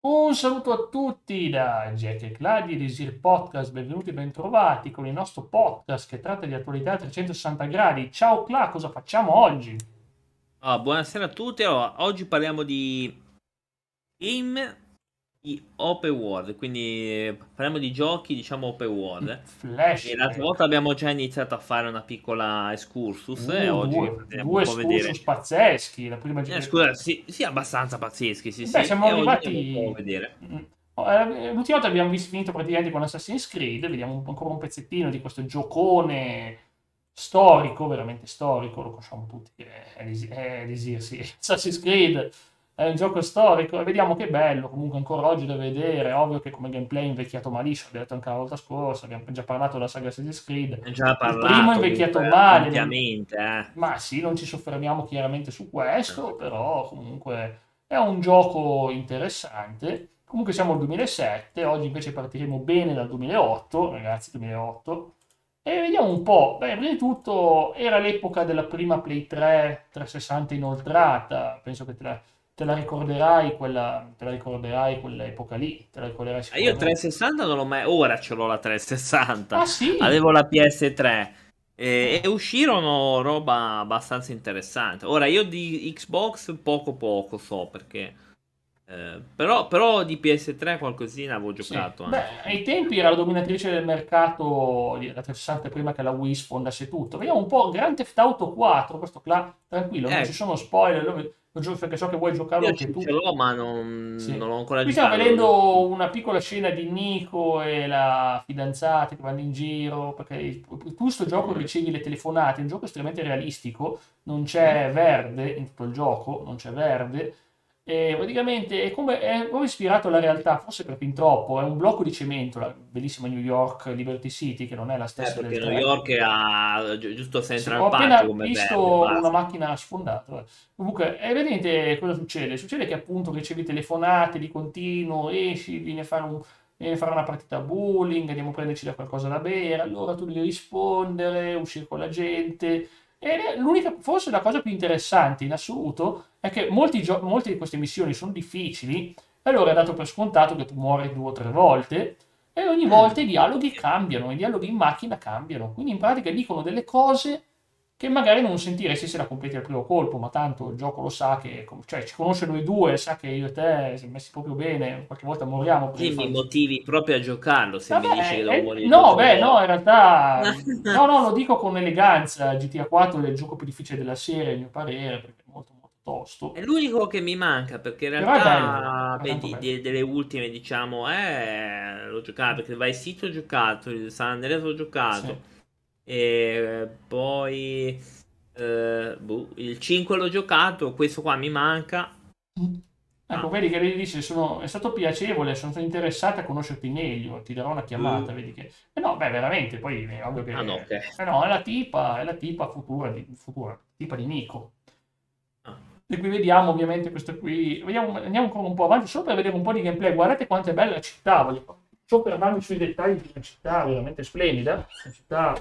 Un saluto a tutti da Jack e Claudio di Sir Podcast, benvenuti e bentrovati con il nostro podcast che tratta di attualità a 360 gradi. Ciao Cla, cosa facciamo oggi? Ah, buonasera a tutti, allora, oggi parliamo di game open world, quindi eh, parliamo di giochi, diciamo open world. Flash. E l'altra volta abbiamo già iniziato a fare una piccola excursus Uh, e oggi due, due excursus pazzeschi. La prima Eh, scusa, sì, sì, abbastanza pazzeschi, sì, Beh, sì. siamo e arrivati- vedere. Mm. Eh, L'ultima volta abbiamo finito praticamente con Assassin's Creed, vediamo ancora un pezzettino di questo giocone storico, veramente storico, lo conosciamo tutti, è, Elis- è Elisir, sì. Assassin's Creed è un gioco storico e vediamo che bello, comunque ancora oggi da vedere, ovvio che come gameplay è invecchiato malissimo, abbiamo detto anche la volta scorsa, abbiamo già parlato della saga Assassin's Creed, già il parlato primo è invecchiato comunque, male, ampiamente, eh. ma sì, non ci soffermiamo chiaramente su questo, però comunque è un gioco interessante. Comunque siamo al 2007, oggi invece partiremo bene dal 2008, ragazzi, 2008. E vediamo un po'. Beh, prima di tutto era l'epoca della prima Play 3 360 inoltrata, penso che te la, te la ricorderai, quella, te la ricorderai quell'epoca lì, te la ricorderai Io sicuramente. 360 non l'ho mai, ora ce l'ho la 360. Ah sì? Avevo la PS3 e, e uscirono roba abbastanza interessante. Ora io di Xbox poco poco so perché eh, però, però di PS3 qualcosina avevo Sì. giocato Beh, anche. ai tempi era la dominatrice del mercato la 360 prima che la Wii sfondasse tutto. Vediamo un po' Grand Theft Auto 4, questo qua, tranquillo, non Eh. ci sono spoiler, lo, lo gioco perché so che vuoi giocarlo Io anche tu. ce l'ho ma non, Sì. non l'ho ancora Qui stiamo giocato. vedendo una piccola scena di Nico e la fidanzata che vanno in giro, perché tu sto gioco ricevi le telefonate, è un gioco estremamente realistico, non c'è verde in tutto il gioco, non c'è verde, e praticamente è come, è proprio ispirato alla realtà, forse per fin troppo, è un blocco di cemento, la bellissima New York Liberty City, che non è la Eh, stessa perché del New 3. York ha gi- giusto Sì, Central ho Park appena come visto verde, una macchina sfondata. Comunque, è evidente cosa succede. Succede che appunto ricevi telefonate di continuo, esci, vieni a fare, un- vieni a fare una partita a bowling, andiamo a prenderci da qualcosa da bere, allora tu devi rispondere, uscire con la gente. E l'unica, forse la cosa più interessante in assoluto è che molti gio- molte di queste missioni sono difficili, e allora è dato per scontato che tu muori due o tre volte, e ogni Mm. volta i dialoghi cambiano, i dialoghi in macchina cambiano, quindi in pratica dicono delle cose che magari non sentiresti se la completi al primo colpo, ma tanto il gioco lo sa che, cioè ci conosce noi due, sa che io e te siamo messi proprio bene, qualche volta moriamo. prima Sì, di mi fare- motivi proprio a giocarlo se mi Vabbè, dici che devo eh, morire no, beh, no, in realtà, no, no, lo dico con eleganza, GTA 4 è il gioco più difficile della serie, a mio parere, perché è molto molto tosto. È l'unico che mi manca perché in realtà bello, beh, di- delle ultime diciamo eh, l'ho giocato perché Vice City ho giocato il San Andreas ho giocato Sì. E poi eh, boh, il 5 l'ho giocato questo qua mi manca Ecco, Ah. vedi che lei dice, sono, è stato piacevole, sono stato interessata a conoscerti meglio, ti darò una chiamata, Mm. vedi che... Eh no, beh, veramente, poi è ovvio che... ah no ok Eh no, è la tipa, è la tipa futura di, futura, tipa di Nico. Ah. E qui vediamo ovviamente questo qui, vediamo, andiamo ancora un po' avanti solo per vedere un po' di gameplay, guardate quanto è bella la città, voglio soffermarmi sui dettagli di una città veramente splendida, una città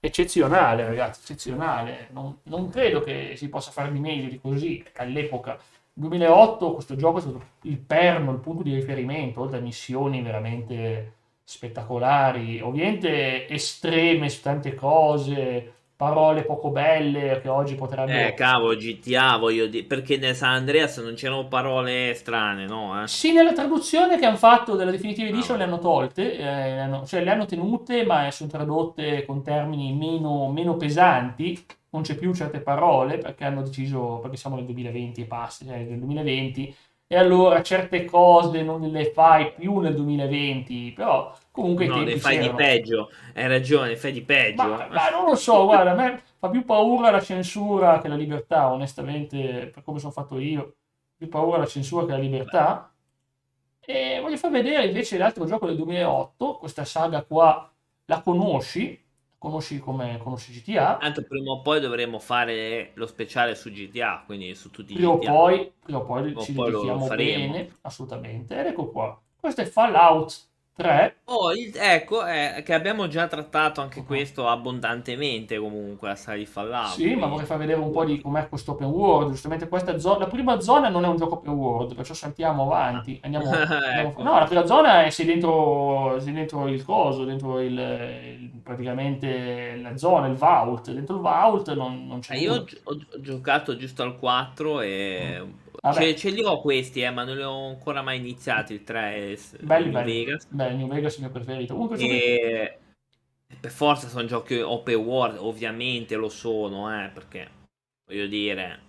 eccezionale ragazzi, eccezionale, non, non credo che si possa fare di meglio di così all'epoca. 2008 questo gioco è stato il perno, il punto di riferimento, oltre a missioni veramente spettacolari, ovviamente estreme su tante cose, parole poco belle che oggi potrebbero... eh cavolo GTA voglio dire perché nel San Andreas non c'erano parole strane no eh? Sì, nella traduzione che hanno fatto della Definitive Edition Ah, le hanno tolte, eh, le hanno- cioè le hanno tenute, ma sono tradotte con termini meno, meno pesanti. Non c'è più certe parole perché hanno deciso, perché siamo nel 2020 e passa, cioè nel 2020, e allora certe cose non le fai più nel 2020, però comunque no ne fai di peggio hai ragione ne fai di peggio Ma, ma non lo so, guarda, a me fa più paura la censura che la libertà, onestamente, per come sono fatto io, più paura la censura che la libertà. E voglio far vedere invece l'altro gioco del 2008, questa saga qua, la conosci? Conosci come conosci GTA? Tanto prima o poi dovremo fare lo speciale su GTA, quindi su tutti i Prima o GTA. poi, prima o poi O ci poi lo dedichiamo faremo. bene, assolutamente. Ed ecco qua, questo è Fallout 3. Oh, il- ecco, è che abbiamo già trattato anche questo abbondantemente comunque, la saga di Fallout. Sì, ma vorrei far vedere un po' di com'è questo open world. Giustamente questa zona, la prima zona non è un gioco open world, perciò saltiamo avanti. Andiamo, andiamo- Ecco. No, la prima zona è sei dentro, sei dentro il coso, dentro il, il- praticamente la zona, il vault. Dentro il vault non, non c'è Eh, Io ho, ho- giocato giusto al 4 e Vabbè. Ce, ce li ho questi, eh, ma non li ho ancora mai iniziati. Il 3 è s- Belli, New belli. Vegas. Beh, New Vegas è il mio preferito. Comunque, E per forza sono giochi open world, ovviamente lo sono, eh, perché voglio dire,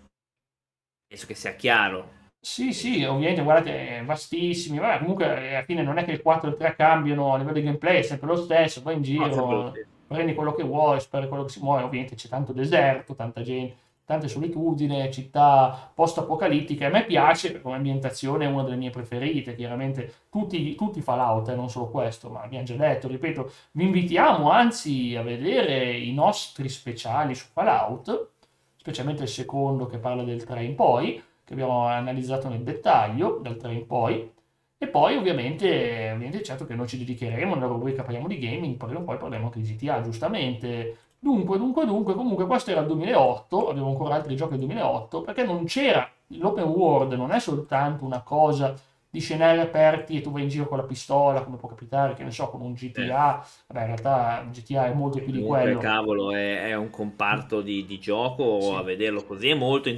penso che sia chiaro. Sì, sì, ovviamente, guardate, vastissimi. Vabbè, comunque, alla fine non è che il 4 e il 3 cambiano a livello di gameplay, è sempre lo stesso. Vai in No, giro, stesso. prendi quello che vuoi, speri quello che si muove. Ovviamente c'è tanto deserto, tanta gente, tante solitudine, città post-apocalittiche. A me piace, come ambientazione è una delle mie preferite. Chiaramente tutti, tutti Fallout, eh, non solo questo, ma abbiamo già detto, ripeto, vi invitiamo anzi a vedere i nostri speciali su Fallout, specialmente il secondo che parla del 3 in poi che abbiamo analizzato nel dettaglio dal 3 in poi. E poi ovviamente, ovviamente certo che noi ci dedicheremo nella rubrica parliamo di gaming, poi poi parliamo anche di GTA, giustamente. Dunque, dunque, dunque, comunque questo era il 2008, avevo ancora altri giochi del 2008, perché non c'era, l'open world non è soltanto una cosa di scenari aperti e tu vai in giro con la pistola, come può capitare, che ne so, con un GTA, vabbè in realtà GTA è molto più di quello. cavolo, è, è un comparto di, di gioco, Sì. a vederlo così è molto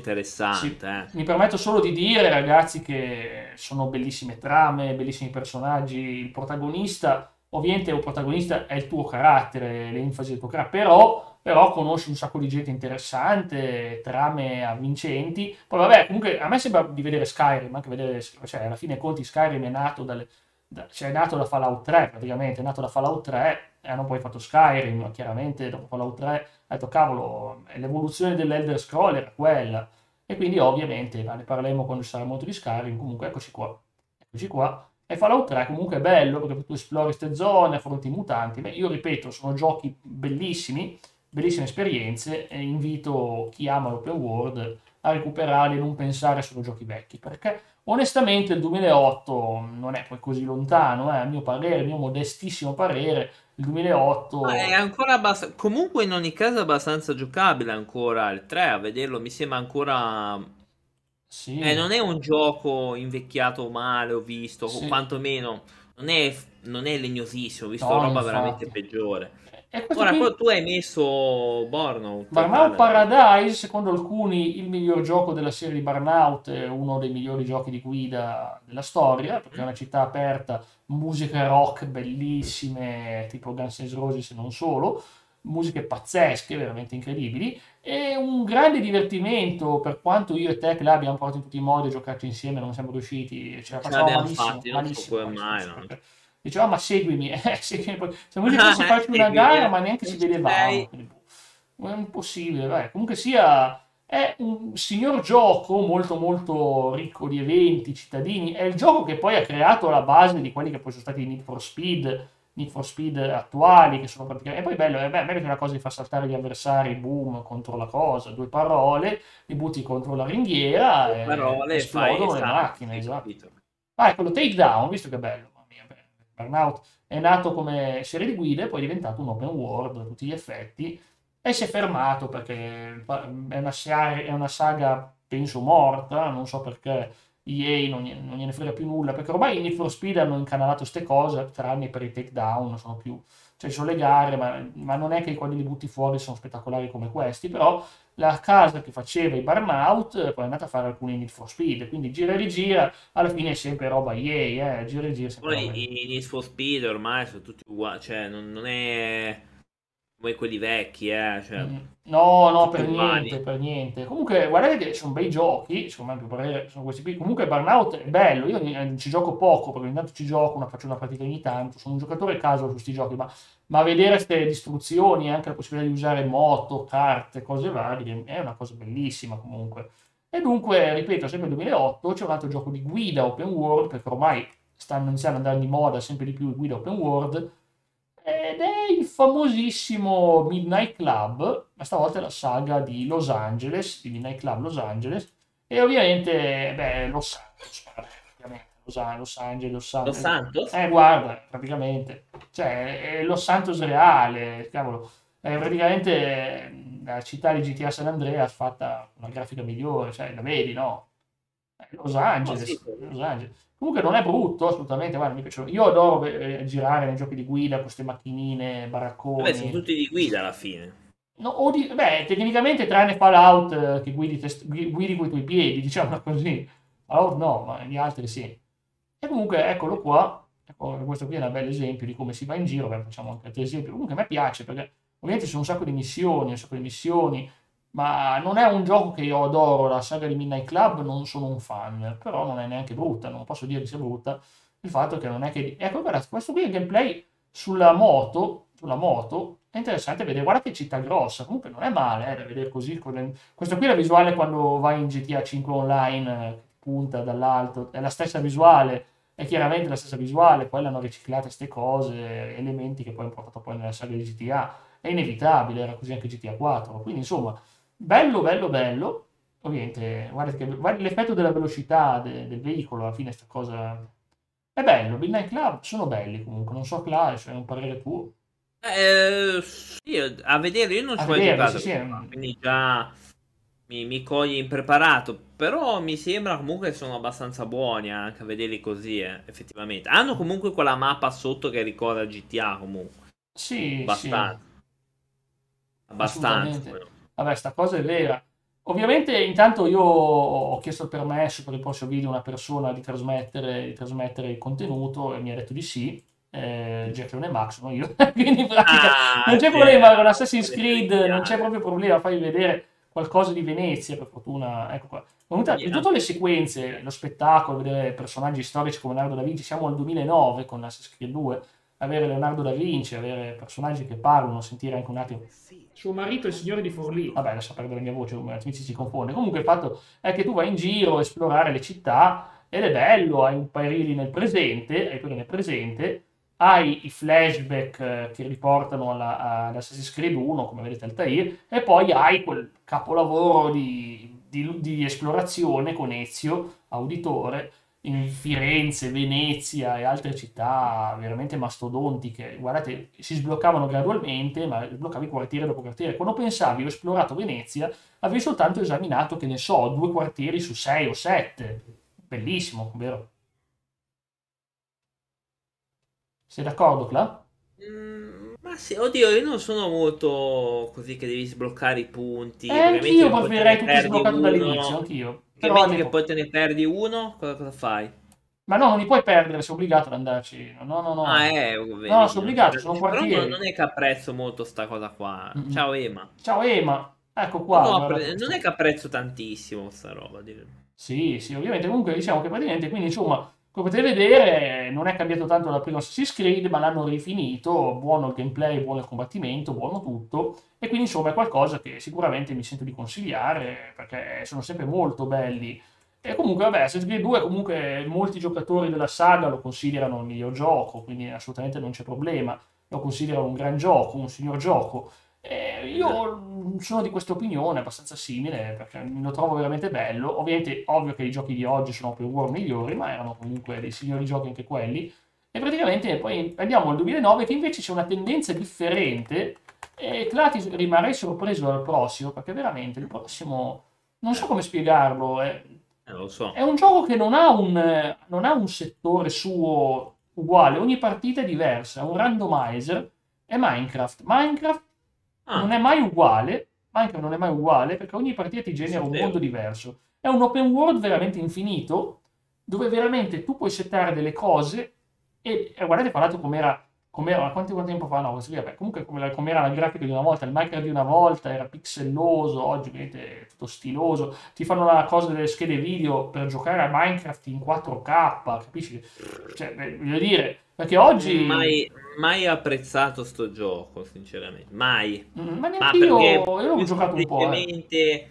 Sì, interessante. eh. mi permetto solo di dire, ragazzi, che sono bellissime trame, bellissimi personaggi. Il protagonista, ovviamente, il protagonista è il tuo carattere, l'enfasi del tuo carattere, però, però conosci un sacco di gente interessante, trame avvincenti. Poi, vabbè, comunque, a me sembra di vedere Skyrim, anche vedere, cioè, alla fine, conti, Skyrim è nato dalle- da, cioè, è nato da Fallout 3, praticamente, è nato da Fallout 3, e hanno poi fatto Skyrim, chiaramente, dopo Fallout 3, ha detto, cavolo, l'evoluzione dell'Elder Scroll era quella. E quindi ovviamente ma ne parleremo quando sarà molto di Skyrim. Comunque eccoci qua. Eccoci qua. E Fallout 3 comunque è bello perché tu esplori queste zone, affronti i mutanti. Beh, io ripeto, sono giochi bellissimi, bellissime esperienze e invito chi ama l'open world a recuperarli e non pensare solo a giochi vecchi perché onestamente il 2008 non è poi così lontano, eh, a mio parere, il mio modestissimo parere, il 2008 Ma è ancora abbastanza. Comunque, in ogni caso, abbastanza giocabile ancora il 3. A vederlo mi sembra ancora. Sì, Eh, non è un gioco invecchiato male, ho visto, o sì. quantomeno non è, non è legnosissimo, ho visto No, roba infatti. veramente peggiore. Ora, qui- poi tu hai messo Burnout. Burnout Paradise. Paradise, secondo alcuni il miglior gioco della serie di Burnout, uno dei migliori giochi di guida della storia, perché è una città aperta, musiche rock bellissime, tipo Guns N' Roses e non solo, musiche pazzesche, veramente incredibili, e un grande divertimento, per quanto io e te che là abbiamo provato in tutti i modi a giocarci insieme, non siamo riusciti, ce la facciamo l'abbiamo malissimo, fatti, non so malissimo, malissimo, mai, malissimo. no? Diceva, ma seguimi, eh, seguimi. Siamo lì forse farci una gara, eh. ma neanche ci vedevamo. boh, È impossibile, vai. Comunque sia, è un signor gioco molto molto ricco di eventi, cittadini. È il gioco che poi ha creato la base di quelli che poi sono stati i Need for Speed, Need for Speed attuali, che sono praticamente... E poi bello, è bello che una cosa di far saltare gli avversari, boom, contro la cosa, due parole, li butti contro la ringhiera e Parole e fai esplodono le esatto, macchine, esatto. Ah, è quello Takedown, visto che bello, mamma mia. Burnout è nato come serie di guide, poi è diventato un open world a tutti gli effetti e si è fermato perché è una, è una saga, penso, morta, non so perché EA non, non gliene frega più nulla, perché ormai i Need for Speed hanno incanalato queste cose, tranne per i takedown, non sono più... Cioè, ci sono le gare, ma, ma non è che quelli li butti fuori sono spettacolari come questi, però la casa che faceva i Burnout eh, poi è andata a fare alcuni Need for Speed, quindi gira e rigira, alla fine è sempre roba EA, eh, gira e gira, sempre Poi i Need for Speed ormai sono tutti uguali, cioè non, non è come quelli vecchi, eh, cioè, Mm, No, no, per niente, per niente. Comunque, guardate che sono bei giochi, secondo me, mio parere, sono questi qui. Comunque, Burnout è bello, io eh, ci gioco poco, perché ogni tanto ci gioco, una, faccio una partita ogni tanto, sono un giocatore casual su questi giochi, ma, ma vedere queste distruzioni, anche la possibilità di usare moto, carte, cose varie, è una cosa bellissima comunque. E dunque, ripeto, sempre nel 2008 c'è un altro gioco di guida open world, perché ormai stanno iniziando ad andare di moda sempre di più guida open world, ed è il famosissimo Midnight Club, ma stavolta è la saga di Los Angeles, di Midnight Club Los Angeles, e ovviamente, beh, Los Santos, ovviamente, Los Angeles, Los Santos. Los Santos? Eh, guarda, praticamente. Cioè, è Los Santos reale, cavolo. È praticamente la città di GTA San Andreas fatta una grafica migliore, cioè, la vedi, no? Los Angeles, sì. Los Angeles. Comunque non è brutto, assolutamente. Guarda. Io adoro eh, girare nei giochi di guida, queste macchinine, baracconi. Beh, sono tutti di guida alla fine. No, di, beh, tecnicamente tranne Fallout eh, che guidi, test, guidi con i tuoi piedi, diciamo così. Fallout no, ma gli altri sì. E comunque eccolo qua. Ecco, questo qui è un bel esempio di come si va in giro. Beh, facciamo anche altri esempi. Comunque a me piace perché ovviamente ci sono un sacco di missioni, un sacco di missioni, ma non è un gioco che io adoro. La saga di Midnight Club non sono un fan, però non è neanche brutta, non posso dire che sia brutta. Il fatto che non è che... Ecco, guarda, questo qui è il gameplay sulla moto, sulla moto, è interessante vedere, guarda che città grossa, comunque non è male eh, da vedere così. Questo qui è la visuale quando vai in GTA 5 online, eh, punta dall'alto, è la stessa visuale, è chiaramente la stessa visuale, poi l'hanno riciclate queste cose, elementi che poi hanno portato poi nella saga di GTA, è inevitabile, era così anche GTA 4, quindi insomma, bello, bello, bello, ovviamente, guarda che guarda l'effetto della velocità de, del veicolo, alla fine questa cosa... È bello, Midnight Club sono belli comunque, non so Clash, è un parere tuo. Eh, sì, a vedere io non ci ho mai giocato, sì, sì. quindi già mi, mi coglie impreparato, però mi sembra comunque che sono abbastanza buoni anche a vederli così, eh, effettivamente. Hanno comunque quella mappa sotto che ricorda GTA comunque. Sì, abbastanza. Sì. Abbastanza. Vabbè, sta cosa è vera. Ovviamente intanto io ho chiesto il permesso per il prossimo video a una persona di trasmettere, di trasmettere il contenuto e mi ha detto di sì eh, Jack non è Max, sono io. Quindi in pratica ah, non c'è sì, problema con Assassin's Creed, non c'è proprio problema fargli vedere qualcosa di Venezia, per fortuna. Ecco qua. Comunque, yeah. tutte le sequenze, lo spettacolo, vedere personaggi storici come Leonardo da Vinci, siamo al 2009 con Assassin's Creed 2, avere Leonardo da Vinci, avere personaggi che parlano, sentire anche un attimo suo marito è il signore di Forlì. Vabbè, lascia perdere la mia voce, altrimenti si confonde. Comunque il fatto è che tu vai in giro a esplorare le città ed è bello, hai un pariri nel presente, hai quello nel presente, hai i flashback eh, che riportano alla, ad Assassin's Creed 1, come vedete Altair, e poi hai quel capolavoro di, di, di esplorazione con Ezio, auditore, in Firenze, Venezia e altre città veramente mastodontiche. Guardate, si sbloccavano gradualmente, ma sbloccavi quartiere dopo quartiere. Quando pensavi, ho esplorato Venezia, avevi soltanto esaminato, che ne so, due quartieri su sei o sette. Bellissimo, vero? Sei d'accordo, Cla? Mm, ma sì, oddio, io non sono molto così che devi sbloccare i punti. Eh, anch'io preferirei tutto sbloccato uno, dall'inizio, anch'io. Però metti che poi te ne perdi uno, cosa, cosa, fai? Ma no, non li puoi perdere, sei obbligato ad andarci. No, no, no. Ah, è, vedi, no, sono obbligato, sono quartieri. Però non è che apprezzo molto sta cosa qua. Mm-hmm. Ciao Ema. Ciao Ema. Ecco qua. No, appre- non è che apprezzo tantissimo sta roba. Dire. Sì, sì, ovviamente. Comunque diciamo che praticamente, quindi insomma come potete vedere non è cambiato tanto dal primo Assassin's Creed, ma l'hanno rifinito, buono il gameplay, buono il combattimento, buono tutto, e quindi insomma è qualcosa che sicuramente mi sento di consigliare, perché sono sempre molto belli. E comunque vabbè, Assassin's Creed 2 comunque molti giocatori della saga lo considerano il miglior gioco, quindi assolutamente non c'è problema, lo considerano un gran gioco, un signor gioco, eh, io sono di questa opinione abbastanza simile perché lo trovo veramente bello. Ovviamente, ovvio che i giochi di oggi sono open world migliori, ma erano comunque dei signori giochi anche quelli. E praticamente poi andiamo al 2009 che invece c'è una tendenza differente e Clati rimarrei sorpreso dal prossimo perché veramente il prossimo non so come spiegarlo. È, eh, lo so. è un gioco che non ha un, non ha un settore suo uguale, ogni partita è diversa, è un randomizer. È Minecraft. Minecraft ah. non è mai uguale, Minecraft non è mai uguale perché ogni partita ti genera un mondo diverso. È un open world veramente infinito dove veramente tu puoi settare delle cose e, e guardate, parlate com'era com'era, quanto, quanto tempo fa? No, questo vabbè, comunque come, com'era la grafica di una volta, il Minecraft di una volta era pixelloso, oggi vedete tutto stiloso, ti fanno la cosa delle schede video per giocare a Minecraft in 4K, capisci? Cioè, voglio dire, perché oggi... Mai, mai apprezzato sto gioco, sinceramente, mai. Mm, ma neanche ma io, io l'ho giocato un po'. Eh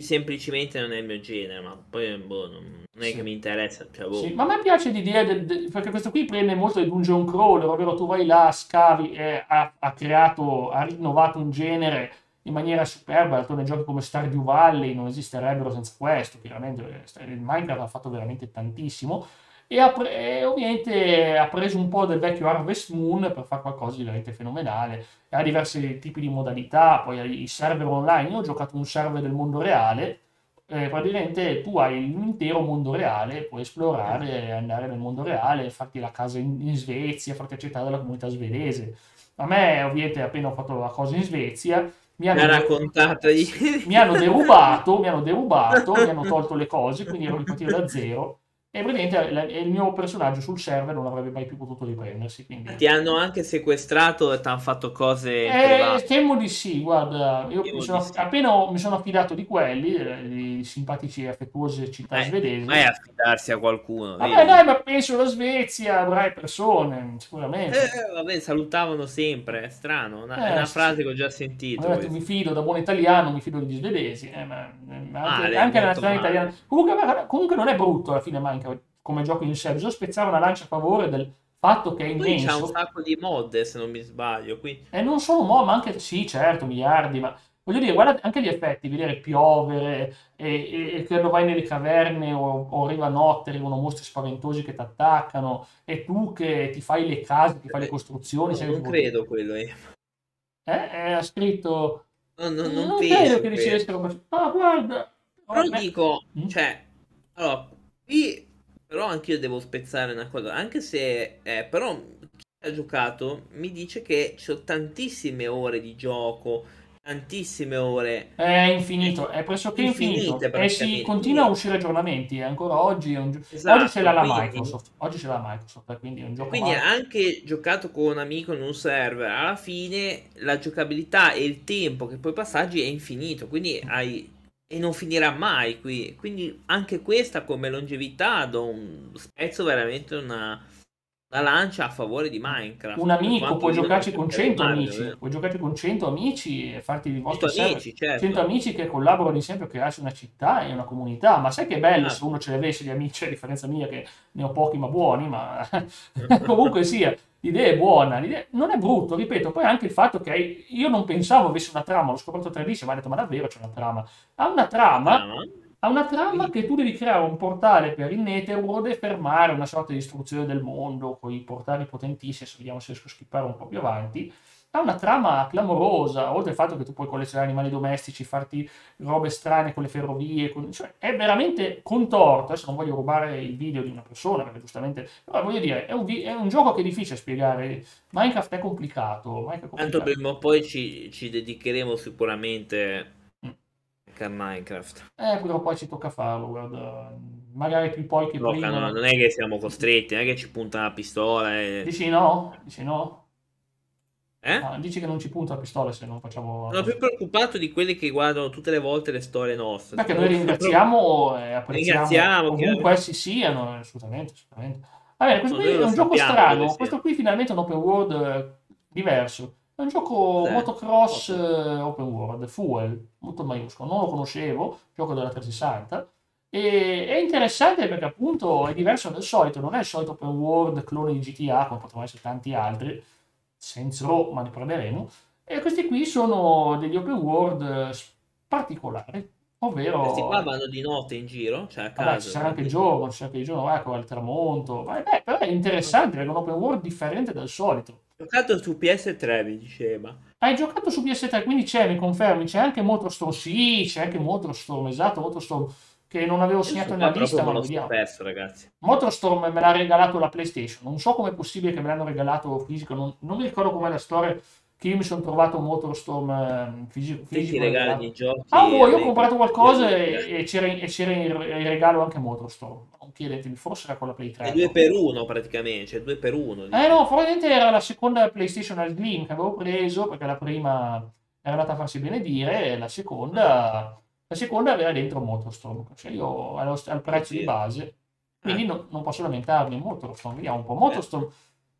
semplicemente non è il mio genere, ma poi boh, non, è sì. che mi interessa. Cioè, boh. sì, ma a me piace l'idea del, del, perché questo qui prende molto di dungeon crawler, ovvero tu vai là, scavi e ha, ha creato, ha rinnovato un genere in maniera superba, d'altronde giochi come Stardew Valley non esisterebbero senza questo, chiaramente il Minecraft ha fatto veramente tantissimo e, ha pre- e ovviamente ha preso un po' del vecchio Harvest Moon per fare qualcosa di veramente fenomenale. Ha diversi tipi di modalità, poi i server online. Io ho giocato un server del mondo reale, eh, praticamente tu hai un intero mondo reale, puoi esplorare, andare nel mondo reale, farti la casa in, in Svezia, farti accettare dalla comunità svedese. A me, ovviamente, appena ho fatto la cosa in Svezia, mi hanno, mi hanno derubato, mi hanno derubato, mi hanno tolto le cose, quindi ero ripartito da zero. E praticamente il mio personaggio sul server non avrebbe mai più potuto riprendersi. Quindi... Ti hanno anche sequestrato e ti hanno fatto cose. Eh, temo di sì, guarda. Io mi sono, sì. appena mi sono affidato di quelli, eh, di simpatici e affettuose città eh, svedesi. Mai affidarsi a qualcuno. Vabbè, dai, ma penso alla Svezia avrai persone, sicuramente. Eh, vabbè, salutavano sempre, è strano. Una, è una frase che ho già sentito. Detto, mi fido da buon italiano, mi fido degli svedesi. Eh, ma, ma anche, anche la nazionale italiana. Comunque, comunque non è brutto alla fine, mai anche come gioco in sé. Bisogna spezzare una lancia a favore del fatto che è immenso. Poi c'è un sacco di mod, se non mi sbaglio. Quindi... E non solo mod, ma anche, sì, certo, miliardi, ma voglio dire, guarda anche gli effetti, vedere piovere e, e, e quando vai nelle caverne o, o arriva notte, arrivano mostri spaventosi che ti attaccano e tu che ti fai le case, ti fai le costruzioni. No, non credo quello. Eh. Eh, ha scritto... No, no, non, non credo che dicessero... Ah, guarda... Però dico, mm? cioè... Allora, qui però anche io devo spezzare una cosa, anche se... Eh, però chi ha giocato mi dice che ci sono tantissime ore di gioco, tantissime ore. È infinito, è pressoché infinito. E si continua a uscire aggiornamenti. Ancora oggi, un gio... esatto, oggi ce l'ha la Microsoft. Oggi ce l'ha la Microsoft, quindi è un gioco. Quindi anche giocato con un amico in un server, alla fine la giocabilità e il tempo che poi passaggi è infinito. Quindi hai e non finirà mai qui. Quindi anche questa come longevità do un spezzo veramente una, una lancia a favore di Minecraft. Un amico può giocarci con 100 amici, eh. puoi giocarci con 100 amici e farti i vostri 100 amici, certo. 100 amici che collaborano insieme per crearsi una città e una comunità. Ma sai che bello ah. se uno ce l'avesse di amici, a differenza mia che ne ho pochi ma buoni, ma comunque sia l'idea è buona, l'idea non è brutto, ripeto, poi anche il fatto che io non pensavo avesse una trama, l'ho scoperto 3D, ma ho detto ma davvero c'è una trama, ha una trama, ha una trama che tu devi creare un portale per il Netherworld e fermare una sorta di distruzione del mondo con i portali potentissimi, adesso vediamo se riesco a skippare un po' più avanti, ha una trama clamorosa, oltre al fatto che tu puoi collezionare animali domestici, farti robe strane con le ferrovie, con... Cioè, è veramente contorto, adesso non voglio rubare il video di una persona, perché giustamente, però voglio dire, è un, vi... è un gioco che è difficile spiegare, Minecraft è complicato. Minecraft è complicato. Tanto prima o poi ci, ci dedicheremo sicuramente mm. a Minecraft. Eh, però poi ci tocca farlo, guarda, magari più poi che no, prima. No, non è che siamo costretti, non è che ci punta la pistola e... Dici no? Dici no? Eh? Ah, dici che non ci punta la pistola se non facciamo. Sono più preoccupato di quelli che guardano tutte le volte le storie nostre. Perché noi ringraziamo e apprezziamo ringraziamo, ovunque essi siano, assolutamente. assolutamente. Vabbè, questo qui è un gioco strano. Questo qui finalmente è un open world eh, diverso. È un gioco eh, motocross okay. open world, Fuel, molto maiuscolo. Non lo conoscevo, gioco della 360. E è interessante perché appunto è diverso dal solito, non è il solito open world clone di GTA, come potrebbero essere tanti altri senza ma ne parleremo. E questi qui sono degli open world eh, particolari, ovvero... Questi qua vanno di notte in giro, cioè a caso. Vabbè, ci sarà anche il giorno, ci sarà anche il giorno, ecco, al tramonto. Vabbè, però è interessante perché è un open world differente dal solito. Giocato su PS3, mi diceva. Hai giocato su PS3, quindi c'è, mi confermi, c'è anche Motorstorm, sì, c'è anche Motorstorm, esatto, Motorstorm che non avevo segnato nella lista, ma lo vediamo. Perso, ragazzi. Motorstorm me l'ha regalato la PlayStation. Non so com'è possibile che me l'hanno regalato fisico. Non, non mi ricordo com'è la storia. Che io mi sono trovato un Motorstorm eh, fisico. fisico regali i giochi. Ah, boh, io ho comprato qualcosa e, e, c'era, e c'era in, regalo anche Motorstorm. Non chiedetemi, forse era con la Play 3. È 2 per 1 praticamente, cioè 2 per 1. Eh no, probabilmente era la seconda PlayStation al Slim che avevo preso perché la prima era andata a farsi benedire e la seconda la seconda aveva dentro Motorstorm, cioè io allo, al prezzo di base, quindi eh. no, non posso lamentarmi. Motorstorm, vediamo un po'. Motorstorm,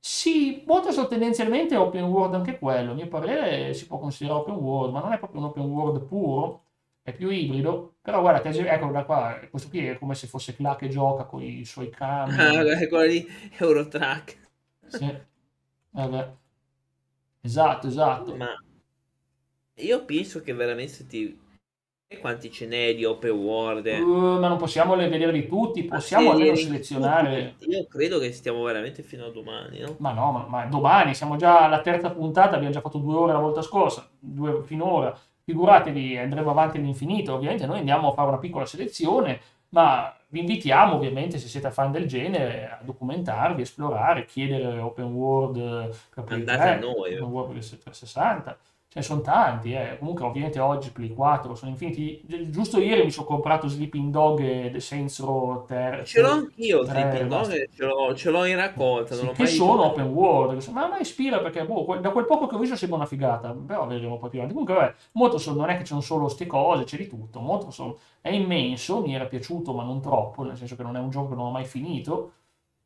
sì, Motorstorm tendenzialmente è open world anche quello. A mio parere si può considerare open world, ma non è proprio un open world puro, è più ibrido. Però guarda, ecco da qua, questo qui è come se fosse Cla che gioca con i suoi cami. Ah, è quello di Eurotrack. Sì, vabbè. Esatto, esatto. Ma io penso che veramente ti E quanti ce n'è di open world? Uh, ma non possiamo vederli tutti, possiamo almeno selezionare. Io credo che stiamo veramente fino a domani, no? Ma no, ma, ma domani siamo già alla terza puntata, abbiamo già fatto due ore la volta scorsa, due finora. Figuratevi, andremo avanti all'infinito. Ovviamente noi andiamo a fare una piccola selezione, ma vi invitiamo ovviamente, se siete fan del genere, a documentarvi, esplorare, chiedere open world per Play Andate 3, a noi. open world per 360 ce ne sono tanti, eh. comunque ovviamente oggi Play 4 sono infiniti. Giusto ieri mi sono comprato Sleeping Dog e The Saints Row Ter- Ce l'ho anch'io Sleeping Dog, ce l'ho, ce l'ho, in raccolta. Sì, che sono open world, ma a me ispira perché boh, da quel poco che ho visto sembra una figata, però vedremo poi più avanti. Comunque vabbè, Motorstorm non è che ci sono solo queste cose, c'è di tutto. Motorstorm è immenso, mi era piaciuto ma non troppo, nel senso che non è un gioco che non ho mai finito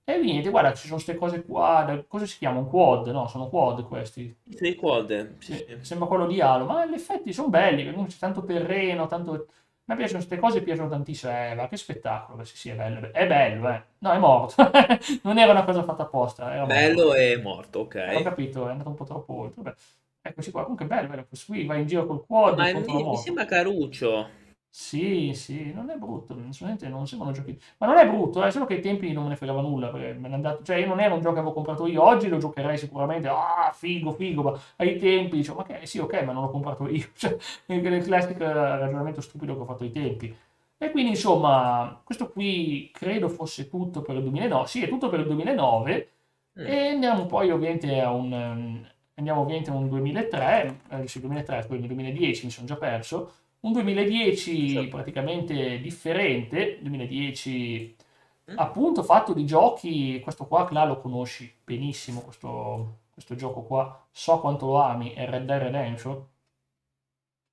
e niente, guarda, ci sono queste cose qua. Cosa si chiama? Un quad? No, sono quad questi. Sì, quad. Sì, sì. Sembra quello di Halo, ma gli effetti sono belli, c'è tanto terreno, tanto... A me piacciono queste cose, piacciono tantissimo. Eh, ma che spettacolo, sì, sì, è bello. È bello, eh. No, è morto. non era una cosa fatta apposta. Era bello morto. e morto, ok. Ho capito, è andato un po' troppo oltre. Vabbè. Eccoci qua, comunque bello, bello. Questo qui va in giro col quad. Ma mi, mi sembra caruccio. Sì, sì, non è brutto, non sembrano giochi... Ma non è brutto, è solo che ai tempi non me ne fregava nulla, andato... Cioè, io non era un gioco che avevo comprato io, oggi lo giocherei sicuramente, ah, figo, figo, ma ai tempi dicevo, che, sì, ok, ma non l'ho comprato io, cioè, il classico ragionamento stupido che ho fatto ai tempi. E quindi, insomma, questo qui credo fosse tutto per il 2009, sì, è tutto per il 2009, mm. e andiamo poi ovviamente a un... Andiamo ovviamente a un 2003, eh, sì, 2003, poi nel 2010 mi sono già perso, un 2010 certo. praticamente differente, 2010 mm. appunto fatto di giochi, questo qua Cla lo conosci benissimo, questo, questo gioco qua, so quanto lo ami, è Red Dead Redemption.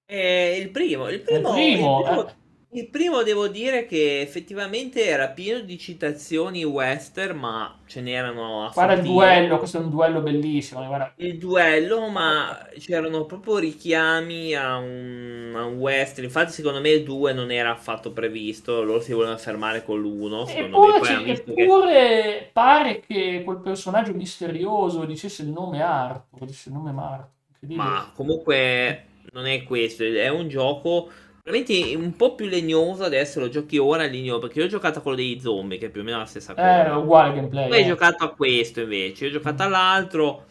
È il primo, il primo, il primo, il primo, eh, il primo devo dire che effettivamente era pieno di citazioni western, ma ce n'erano a Guarda il duello, questo è un duello bellissimo. Guarda. Il duello, ma c'erano proprio richiami a un, a un western. Infatti, secondo me il 2 non era affatto previsto. Loro si volevano fermare con l'1. Eppure, me, eppure che... pare che quel personaggio misterioso dicesse il nome Arthur. Dicesse il nome Marco. Ma comunque non è questo. È un gioco Veramente un po' più legnoso adesso lo giochi ora legnoso perché io ho giocato a quello dei zombie che è più o meno la stessa cosa. Eh, uguale gameplay. Poi eh. hai giocato a questo invece, io ho giocato all'altro.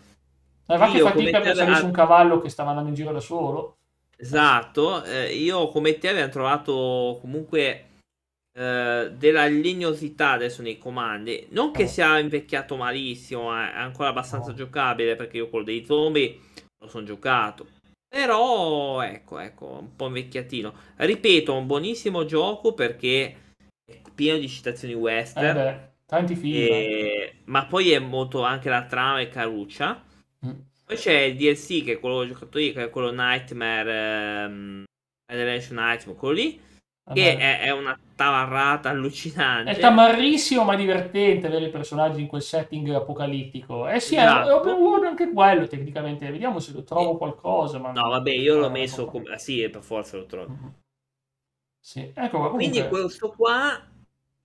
Ma infatti io, fatica per salire su un cavallo che stava andando in giro da solo. Esatto, eh, io come te avevo trovato comunque eh, della legnosità adesso nei comandi. Non che oh. sia invecchiato malissimo, eh, è ancora abbastanza oh. giocabile perché io quello dei zombie lo sono giocato però, ecco, ecco, un po' invecchiatino. Ripeto, un buonissimo gioco perché è pieno di citazioni western. Eh beh, tanti film. E... Ma poi è molto anche la trama e caruccia. Mm. Poi c'è il DLC che è quello che ho giocato io, che è quello Nightmare, um, Generation Nightmare, quello lì. Che è, è, una tamarrata allucinante. È tamarrissimo ma divertente avere i personaggi in quel setting apocalittico. Eh sì, esatto. è open world anche quello tecnicamente. Vediamo se lo trovo qualcosa. Ma... No, vabbè, io l'ho messo come... Ah, sì, per forza lo trovo. Mm-hmm. Sì, ecco, comunque... Quindi questo qua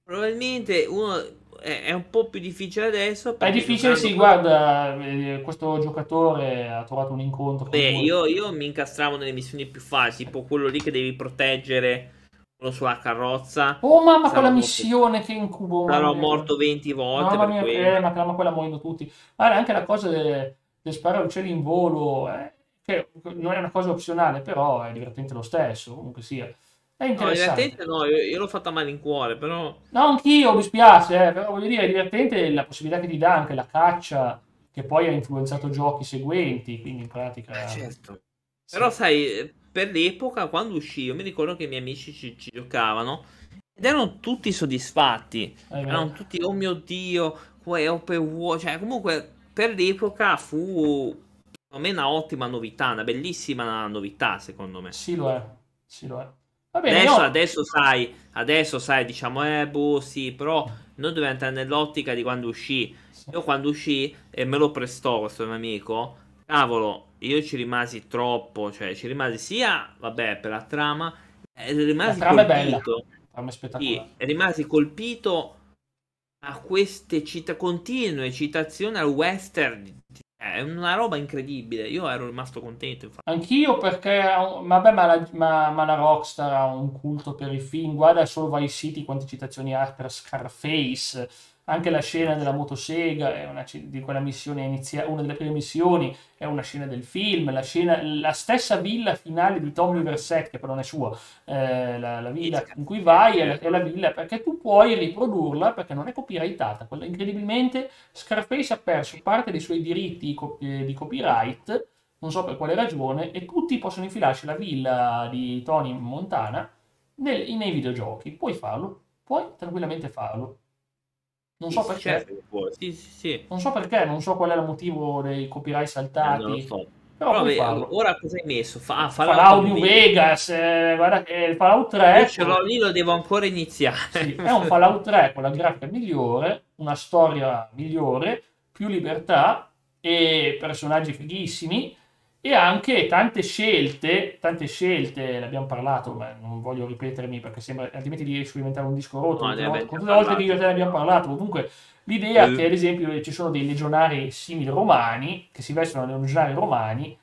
probabilmente uno è, un po' più difficile adesso. È difficile, sì, guarda, eh, questo giocatore ha trovato un incontro. Beh, io, io, mi incastravo nelle missioni più facili, tipo quello lì che devi proteggere sulla carrozza. Oh mamma, quella missione che incubo. Sarò morto 20 volte. Mamma mia, eh, ma, ma quella muoiono tutti. Allora, anche la cosa del de sparare uccelli in volo, eh, che non è una cosa opzionale, però è divertente lo stesso, comunque sia. È interessante. No, no, io, io l'ho fatta male in cuore, però... No, anch'io, mi spiace, eh, però voglio dire, è divertente la possibilità che ti dà anche la caccia, che poi ha influenzato giochi seguenti, quindi in pratica... Eh, certo. Sì. Però sai per l'epoca, quando uscì, io mi ricordo che i miei amici ci, ci giocavano ed erano tutti soddisfatti. Eh, erano tutti, oh mio dio, è open world. Cioè, comunque, per l'epoca fu, secondo me, una ottima novità, una bellissima novità, secondo me. Sì, lo è. Sì, lo è. Bene, adesso, no. adesso, sai, adesso sai, diciamo, eh, boh, sì, però noi dobbiamo entrare nell'ottica di quando uscì. Sì. Io quando uscì e me lo prestò questo mio amico, cavolo, io ci rimasi troppo, cioè ci rimasi sia, vabbè, per la trama, eh, rimasi la trama colpito. è bella, trama spettacolare. Sì, rimasi colpito a queste cita- continue citazioni al western, È una roba incredibile. Io ero rimasto contento. Infatti. Anch'io perché, vabbè, ma la, ma, ma la Rockstar ha un culto per i film. Guarda solo Vice City quante citazioni ha per Scarface anche la scena della motosega è una, di quella missione iniziale, una delle prime missioni, è una scena del film, la, scena, la stessa villa finale di Tommy Verset, che però non è sua, eh, la, la, villa in cui vai è la, è la, villa perché tu puoi riprodurla perché non è copyrightata. Incredibilmente Scarface ha perso parte dei suoi diritti di copyright, non so per quale ragione, e tutti possono infilarci la villa di Tony Montana nel, nei videogiochi. Puoi farlo, puoi tranquillamente farlo. Non so perché. Certo sì, sì, sì. Non so perché, non so qual è il motivo dei copyright saltati. Eh, non lo so. Però, Però ora cosa hai messo? Fa, ah, Fallout, Fallout New Vegas, eh, guarda che il Fallout 3... Io ce l'ho lì, lo devo ancora iniziare. Sì, è un Fallout 3 con la grafica migliore, una storia migliore, più libertà e personaggi fighissimi e anche tante scelte, tante scelte, ne abbiamo parlato, ma non voglio ripetermi perché sembra, altrimenti riesco a diventare un disco rotto, no, tutte, le volte che io te ne abbiamo parlato, comunque l'idea mm. che ad esempio ci sono dei legionari simili romani, che si vestono dei legionari romani,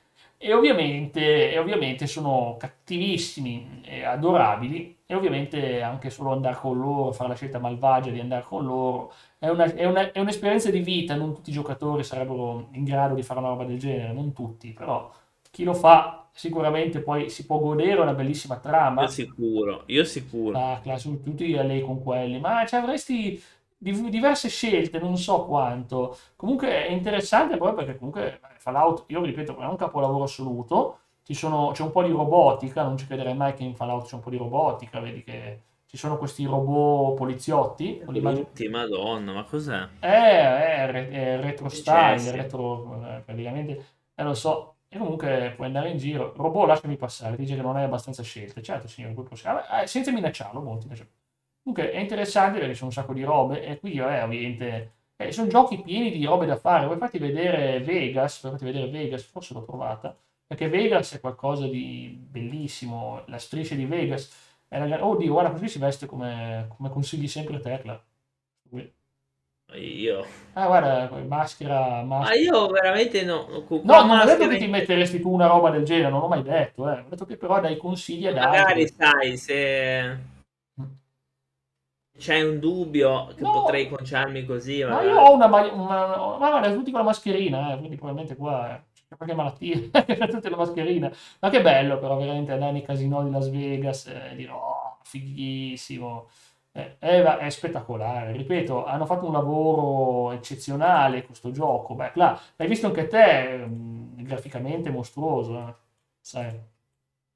e ovviamente, e ovviamente sono cattivissimi e adorabili, e ovviamente anche solo andare con loro, fare la scelta malvagia di andare con loro, è, una, è, una, è un'esperienza di vita, non tutti i giocatori sarebbero in grado di fare una roba del genere, non tutti, però chi lo fa sicuramente poi si può godere una bellissima trama. Io sicuro, io sicuro. Ah, classe, tutti a lei con quelli, ma cioè, avresti diverse scelte, non so quanto. Comunque è interessante poi perché comunque Fallout, io ripeto, è un capolavoro assoluto. Sono, c'è un po' di robotica, non ci crederei mai che in Fallout c'è un po' di robotica, vedi che ci sono questi robot poliziotti. Brutti, madonna, ma cos'è? Eh, è, è retro style, retro, eh, praticamente, eh, lo so. E comunque puoi andare in giro. Robot, lasciami passare, dice che non hai abbastanza scelte. Certo, signore, puoi passare. Eh, senza minacciarlo, molto. Comunque è interessante perché sono un sacco di robe e qui eh, ovviamente eh, sono giochi pieni di robe da fare. Vuoi farti vedere Vegas? Vuoi farti vedere Vegas? Forse l'ho trovata. Perché Vegas è qualcosa di bellissimo. La striscia di Vegas. È la... Oh, Dio, guarda, così si veste come, come consigli sempre Tecla. Io. Ah, guarda, maschera, maschera. Ma io veramente no. No, non ho detto che ti metteresti tu una roba del genere, non l'ho mai detto. Eh. Ho detto che però dai consigli ad Magari sai se c'è un dubbio che no. potrei conciarmi così. Ma io ho una maglia. Una... Ma guarda, tutti con la mascherina, eh, quindi probabilmente qua. Eh, c'è qualche malattia, tutte la mascherina. Ma che bello, però, veramente andare nei casinò di Las Vegas e dire, oh, fighissimo. Eh, è, è, spettacolare, ripeto, hanno fatto un lavoro eccezionale questo gioco. Beh, là, l'hai visto anche te, mh, mm, graficamente mostruoso, eh? sai.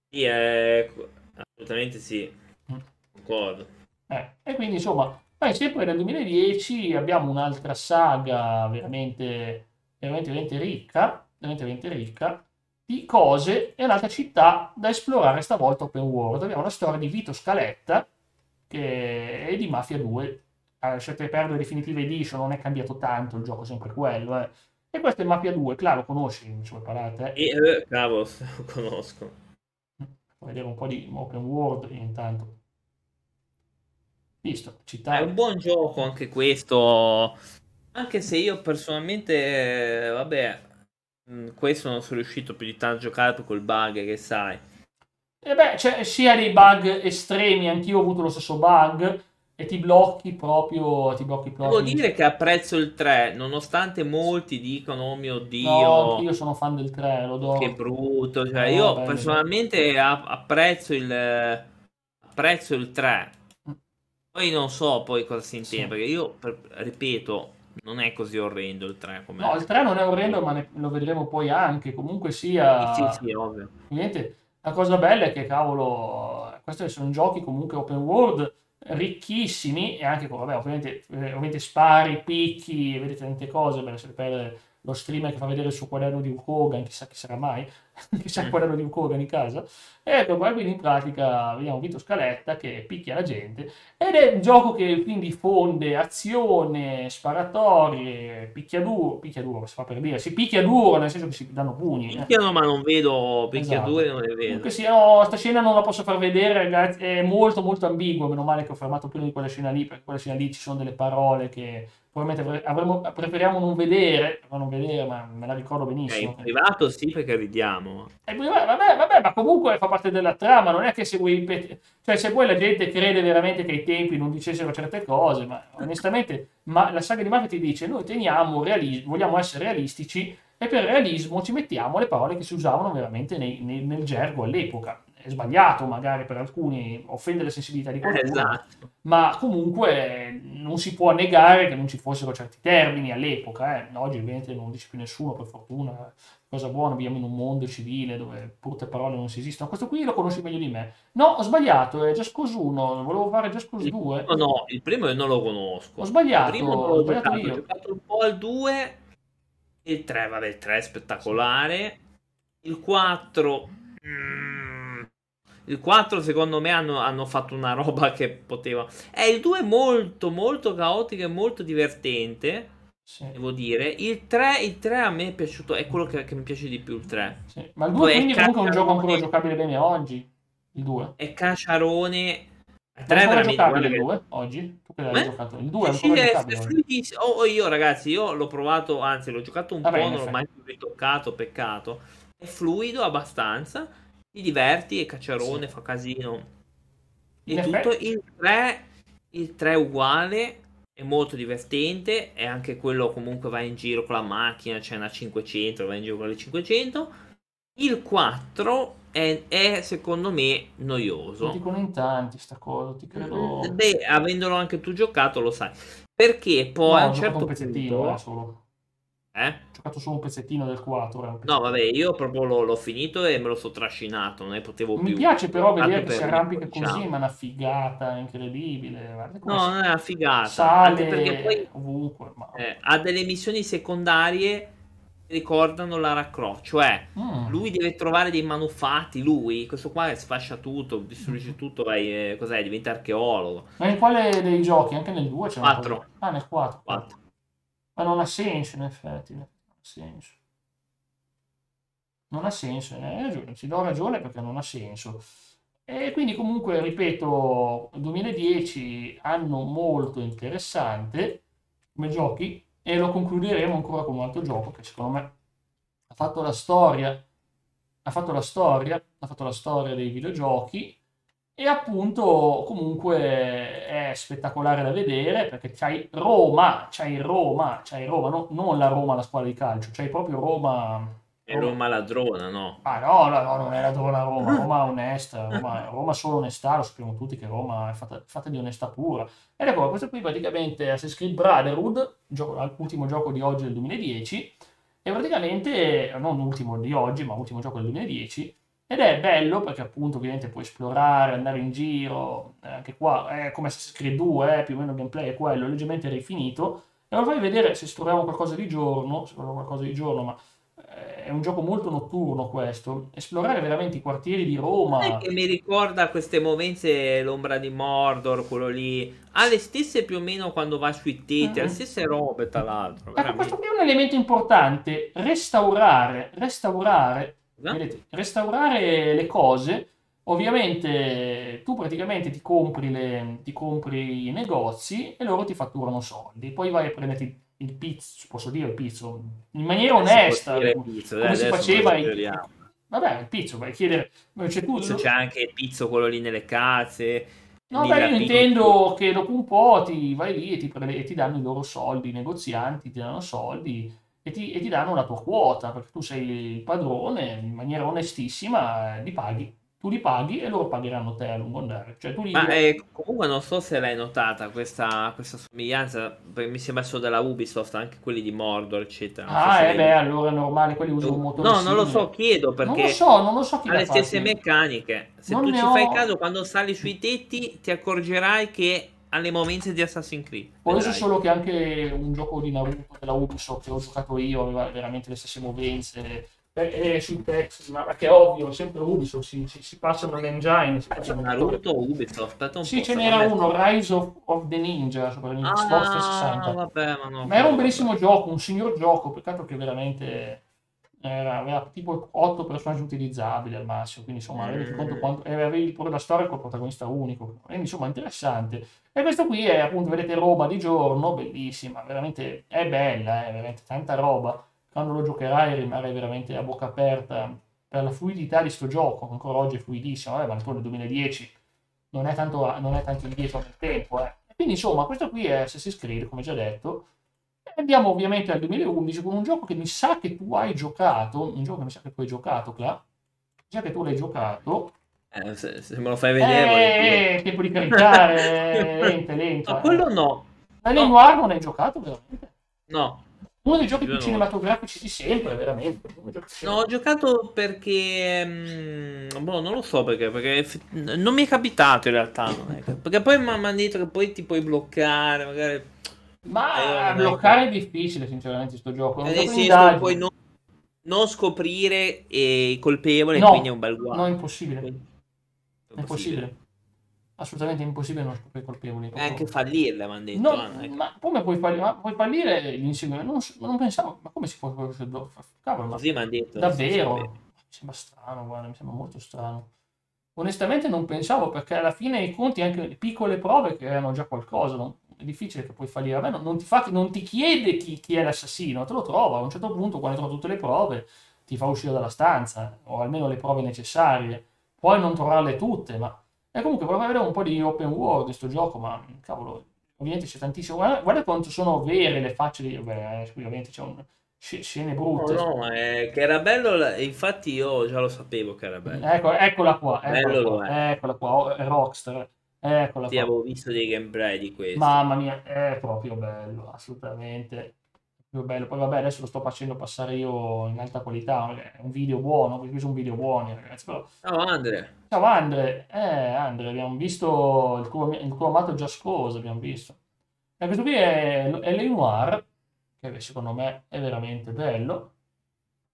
Sì, eh, assolutamente sì, mm. concordo. Eh, e quindi insomma, poi sempre nel 2010 abbiamo un'altra saga veramente, veramente, veramente ricca, veramente, veramente ricca di cose e un'altra città da esplorare stavolta open world. Abbiamo la storia di Vito Scaletta che è di Mafia 2. Lasciate perdere Definitive Edition, non è cambiato tanto il gioco, è sempre quello. Eh. E questo è Mafia 2, claro, conosci, ci vuoi parlare Eh? Eh, cavolo, lo conosco. Vedere un po' di open world intanto. Visto, città. È un buon gioco anche questo. Anche se io personalmente, vabbè, mm, questo non sono riuscito più di tanto a giocare col bug che sai. E beh, c'è sia dei bug estremi, anch'io ho avuto lo stesso bug, e ti blocchi proprio, ti blocchi proprio. Devo dire che apprezzo il 3, nonostante molti dicono, oh mio Dio... No, io sono fan del 3, lo do. Che brutto, cioè no, io bello, personalmente bello. apprezzo il, apprezzo il 3 poi non so poi cosa si intende, sì. perché io, per, ripeto, non è così orrendo il 3. Come no, il 3 non è orrendo, ma ne, lo vedremo poi anche. Comunque sia... Sì, sì, ovvio. Niente. La cosa bella è che, cavolo, questi sono giochi comunque open world ricchissimi e anche, vabbè, ovviamente, eh, ovviamente spari, picchi, vedete tante cose, beh, se perde lo streamer che fa vedere il suo quaderno di Hogan, chissà chi sarà mai, chissà il quaderno di Hogan in casa. Ecco, qua quindi in pratica vediamo Vito Scaletta che picchia la gente ed è un gioco che quindi fonde azione, sparatorie, picchiaduro, picchiaduro si fa per dire, si picchia duro nel senso che si danno pugni. Eh. Picchiano eh. ma non vedo picchiadure, esatto. non le vedo. Comunque sì, no, sta scena non la posso far vedere ragazzi, è molto molto ambigua, meno male che ho fermato prima di quella scena lì, perché quella scena lì ci sono delle parole che probabilmente avremmo, preferiamo non vedere, non vedere, ma me la ricordo Eh, benissimo. in privato sì, perché ridiamo. E poi, vabbè, vabbè, ma comunque fa parte della trama, non è che se vuoi, cioè se poi la gente crede veramente che ai tempi non dicessero certe cose, ma onestamente ma la saga di Mafia ti dice noi teniamo reali- vogliamo essere realistici e per realismo ci mettiamo le parole che si usavano veramente nei- nei- nel gergo all'epoca. È sbagliato magari per alcuni, offende le sensibilità di qualcuno, Esatto. ma comunque non si può negare che non ci fossero certi termini all'epoca. eh. Oggi ovviamente non lo dice più nessuno, per fortuna. Cosa buona, viviamo in un mondo civile dove brutte parole non si esistono. Questo qui lo conosci meglio di me. No, ho sbagliato, è Just Cause 1, volevo fare Just Cause Il 2. primo no, il primo non lo conosco. Ho sbagliato, Il primo non ho l'ho sbagliato giocato, ho io. giocato un po' al 2, il 3, vabbè, il 3 è spettacolare. Il 4... il 4 secondo me hanno, hanno fatto una roba che poteva... Eh, il 2 è molto, molto caotico e molto divertente, Sì, devo dire. Il 3, il 3 a me è piaciuto, è quello che, che mi piace di più, il 3. sì. Ma il 2 Due quindi comunque è un gioco ancora giocabile bene oggi. Il 2. È cacciarone... Il È 3 è veramente... giocabile il che- 2 oggi? Tu che l'hai Come? giocato? Il 2 è Sì, è- è fluidissimo. Oh, oh, io ragazzi, io l'ho provato, anzi l'ho giocato un in po', non l'ho mai ritoccato, peccato. È fluido abbastanza, ti diverti, è cacciarone, Sì. fa casino. E In tutto. effetti- Il 3, il 3 è uguale, è molto divertente, è anche quello comunque va in giro con la macchina, c'è una 500, va in giro con le 500. Il 4 è, è, secondo me Lo noioso. dicono in tanti sta cosa, ti credo... Beh, avendolo anche tu giocato, lo sai. Perché No, poi a ho un certo punto... eh, solo. Eh? Ho giocato solo un pezzettino del 4. era un No, vabbè, io proprio l'ho, l'ho finito e me lo sto trascinato, non ne potevo Mi più. piace però vedere che si arrampica così, diciamo. ma è una figata incredibile. Guarda No, si- non è una figata. sale perché poi ovunque. Ma... eh, ha delle missioni secondarie che ricordano Lara Croft. Cioè, Mm. lui deve trovare dei manufatti, lui, questo qua sfascia tutto, distrugge tutto, vai, eh, cos'è, diventa archeologo. Ma in quale dei giochi? Anche nel 2 c'è una Quattro. cosa- Ah, nel 4. Quattro. Ma non ha senso, in effetti. Non ha senso. Non ha senso, eh, hai ragione, ci do ragione perché non ha senso. E quindi comunque, ripeto, 2010 anno molto interessante come giochi e lo concluderemo ancora con un altro gioco che secondo me ha fatto la storia, ha fatto la storia, ha fatto la storia dei videogiochi e appunto comunque è spettacolare da vedere perché c'hai Roma, c'hai Roma, c'hai Roma, no- non la Roma la squadra di calcio, c'hai proprio Roma. È Roma ladrona, no? Ah no, no, no, non è la Roma, Roma, Roma onesta, Roma, Roma solo onestà, lo sappiamo tutti che Roma è fatta, fatta di onestà pura. Ed ecco, questo qui praticamente è Assassin's Creed Brotherhood, gioco, ultimo gioco di oggi del 2010, e praticamente, non ultimo di oggi, ma ultimo gioco del 2010, ed è bello perché appunto ovviamente puoi esplorare, andare in giro, eh, anche qua è come Assassin's Creed 2, eh, più o meno il gameplay è quello, leggermente rifinito, e lo fai vedere se troviamo qualcosa di giorno, se troviamo qualcosa di giorno, ma eh, è un gioco molto notturno questo, esplorare veramente i quartieri di Roma. Sai che mi ricorda queste movenze l'ombra di Mordor, quello lì. Ha le stesse più o meno quando va sui tetti, Mm. le stesse robe, tra l'altro. Ecco, questo qui è un elemento importante, restaurare, restaurare? Vedete, restaurare le cose. Ovviamente tu praticamente ti compri, le, ti compri i negozi e loro ti fatturano soldi, poi vai a prenderti il pizzo, posso dire il pizzo, in maniera onesta, pizzo, come si faceva esageriamo. Vabbè, il pizzo, vai a chiedere, c'è tu, Pizzo c'è anche il pizzo quello lì nelle case. No, beh, io intendo che dopo un po' ti vai lì e ti, prende- e ti danno i loro soldi, i negozianti ti danno soldi e ti, e ti danno la tua quota, perché tu sei il padrone, in maniera onestissima, eh, li paghi. Tu li paghi e loro pagheranno te a lungo andare. Cioè tu li... Ma eh, comunque non so se l'hai notata questa, questa somiglianza, perché mi sembra solo della Ubisoft, anche quelli di Mordor, eccetera. So Ah, se eh beh, allora è normale, quelli usano un motore No, non lo simile. so, chiedo Non lo perché so, non lo so chi ha le stesse meccaniche. Se Non tu ci ho- fai caso, quando sali sui tetti, ti accorgerai che ha le movenze di Assassin's Creed. Vedrai. solo che anche un gioco di Naruto della Ubisoft che ho giocato io aveva veramente le stesse movenze. E, sui text, ma perché è ovvio, sempre Ubisoft, si, si, si passano l'engine, si passano Naruto o Ubisoft? Un Sì, ce n'era uno, Rise of, of the Ninja, il Xbox Ah, 360. vabbè, ma no. Ma era un bellissimo gioco, un signor gioco, peccato che veramente era, aveva tipo 8 personaggi utilizzabili al massimo, quindi insomma, renditi conto Mm. quanto, e avevi pure la storia col protagonista unico, quindi insomma interessante. E questo qui è appunto, vedete, roba di giorno, bellissima, veramente è bella, è veramente tanta roba. Quando lo giocherai rimarrai veramente a bocca aperta per la fluidità di sto gioco, ancora oggi è fluidissimo, vabbè, ma il nel 2010 non è tanto, non è tanto indietro nel tempo, eh. Quindi insomma, questo qui è Assassin's Creed, come già detto. Andiamo ovviamente al 2011 con un gioco che mi sa che tu hai giocato, un gioco che mi sa che tu hai giocato, Cla. Mi sa che tu l'hai giocato. Eh, se, se me lo fai vedere, volentieri. Eh, tempo di caricare, lente, lento. No, quello no. La no. Lenoir non hai giocato veramente? No. Uno dei giochi più cinematografici di sempre, veramente. No, ho giocato perché. mm, boh, non lo so perché. Perché non mi è capitato in realtà. Perché poi mi hanno detto che poi ti puoi bloccare. Magari. Ma Eh, bloccare è difficile, sinceramente, sto gioco. Nel di senso, indagine. puoi non, non scoprire eh, i colpevoli, No, quindi è un bel guaio. No, è impossibile. Quindi- È impossibile. Assolutamente impossibile non scoprire i colpevoli. E anche fallirle, mi hanno detto. No, ah, che- ma come puoi fallire? Ma puoi fallire l'inseguimento? Non, non pensavo, ma come si può Cavolo, Così mi hanno detto. davvero? Mi sembra strano, guarda, mi sembra molto strano. Onestamente non pensavo perché alla fine i conti anche le piccole prove creano già qualcosa, non- è difficile che puoi fallire. A me non, non ti, fa, non ti chiede chi, chi è l'assassino, te lo trova. A un certo punto, quando trova tutte le prove, ti fa uscire dalla stanza, o almeno le prove necessarie. Puoi non trovarle tutte, ma... E comunque vorrei vedere un po' di open world di sto gioco, ma cavolo, ovviamente c'è tantissimo. Guarda, guarda quanto sono vere le facce di... Beh, eh, ovviamente c'è un... sc- scene No, brutte. no, ma è- che era bello. Infatti, io già lo sapevo che era bello. Ecco, eccola qua, Bello eccola lo qua, eccola qua, oh, Rockstar, eccola Sì, avevo visto dei gameplay di questo. Mamma mia, è proprio bello, assolutamente. Proprio bello. Poi vabbè, adesso lo sto facendo passare io in alta qualità, è un video buono, questi sono video buoni, ragazzi. Però... Ciao Andre. Ciao Andre, eh Andre, abbiamo visto il tuo, il tuo amato Cause, abbiamo visto. E questo qui è, è Lenoir, che secondo me è veramente bello,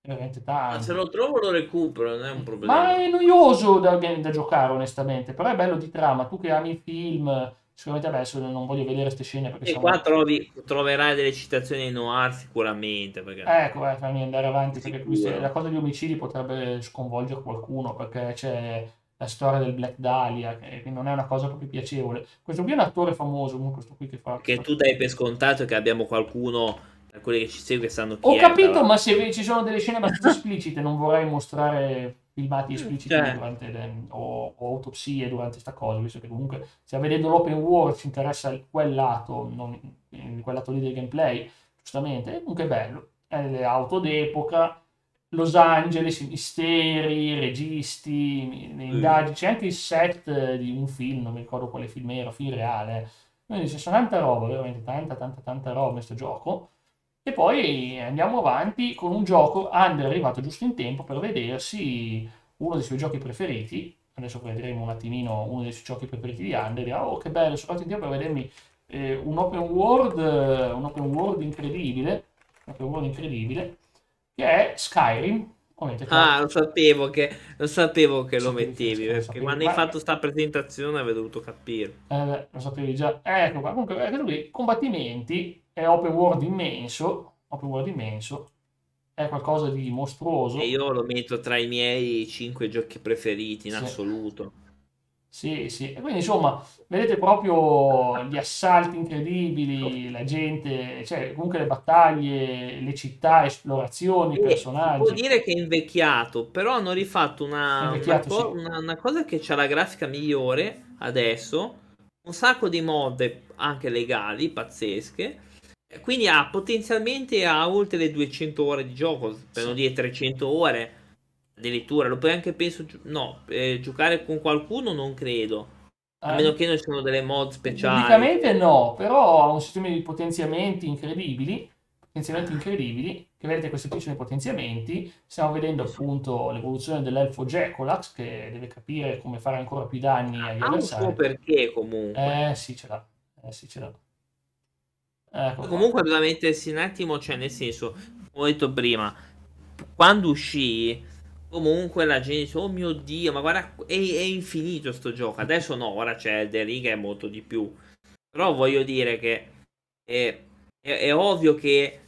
veramente Ma tanto. se lo trovo lo recupero, non è un problema. Ma è noioso da, da giocare, onestamente. Però è bello di trama. Tu che ami i film, sicuramente adesso non voglio vedere queste scene perché E qua trovi, troverai delle citazioni noir sicuramente. Perché... Ecco, eh, fammi andare avanti perché qui se- la cosa di omicidi potrebbe sconvolgere qualcuno perché c'è la storia del Black Dahlia che, che non è una cosa proprio piacevole. Questo qui è un attore famoso, comunque questo qui che fa... Perché tu dai per scontato che abbiamo qualcuno quelli che ci segue sanno chi Ho è. capito, però- ma se ci sono delle scene abbastanza esplicite, non vorrei mostrare filmati espliciti Cioè. durante le- o, o autopsie durante questa cosa, visto che comunque se vedendo l'open world ci interessa quel lato, non, eh, quel lato lì del gameplay, giustamente, e comunque è bello. È le auto d'epoca, Los Angeles, i misteri, i registi, le indagini, c'è anche il set di un film, non mi ricordo quale film era, film reale. Quindi c'è tanta roba, veramente tanta, tanta, tanta roba in questo gioco. E poi andiamo avanti con un gioco. Under è arrivato giusto in tempo per vedersi uno dei suoi giochi preferiti. Adesso vedremo un attimino uno dei suoi giochi preferiti di Under. Dirà, oh che bello, sono arrivato in tempo per vedermi eh, un open world, eh, un open world incredibile. Un open world incredibile. Che è Skyrim. Ah, lo sapevo che, lo sapevo che lo Sapevi, mettevi. lo Perché quando hai fatto sta presentazione avevo dovuto capire. Eh, lo sapevi già. Ecco qua. Comunque, eh, questo qui, combattimenti, è open world immenso. Open world immenso. È qualcosa di mostruoso. E io lo metto tra i miei 5 giochi preferiti in Sì. assoluto. Sì, sì. E quindi, insomma, vedete proprio gli assalti incredibili, la gente, cioè, comunque le battaglie, le città, esplorazioni, E personaggi. può dire che è invecchiato, però hanno rifatto una, una co- sì. una- una cosa che c'ha la grafica migliore adesso, un sacco di mod anche legali, pazzesche. E Quindi ha potenzialmente ha oltre le 200 ore di gioco, per non dire 300 ore addirittura. Lo puoi anche, penso, gi- no, eh, giocare con qualcuno non credo. A Eh, meno che non ci siano delle mod speciali. Tecnicamente no, però ha un sistema di potenziamenti incredibili, potenziamenti incredibili, che vedete questi qui sono i potenziamenti, stiamo vedendo appunto l'evoluzione dell'elfo Jacolax che deve capire come fare ancora più danni agli Ha un avversari. suo perché comunque. Eh sì ce l'ha, eh sì ce l'ha. Ecco qua. Comunque bisogna mettersi un attimo, cioè nel senso, come ho detto prima, quando uscì, comunque la gente dice, oh mio Dio, ma guarda, è, è infinito sto gioco. Adesso no, ora c'è Elden Ring, è molto di più. Però voglio dire che è, è- è ovvio che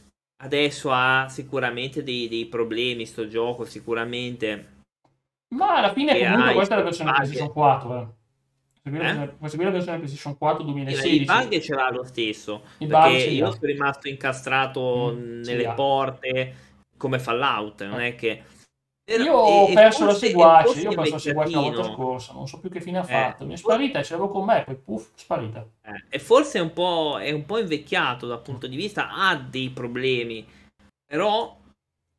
adesso ha sicuramente dei, dei problemi sto gioco, sicuramente. Ma alla fine comunque questa è la versione. PlayStation 4. Eh. Questa qui è la Eh? qui è la versione PlayStation 4 Il 2016. bug ce l'ha lo stesso. Il perché io sono rimasto incastrato Mm, nelle porte come Fallout. Non è che. Io ho perso la seguace, io ho perso la seguace la volta scorsa, non so più che fine ha Eh. fatto. Mi è sparita, ce l'avevo con me, poi puff, sparita. Eh, e forse è un, po', è un po' invecchiato dal punto di vista, ha dei problemi, però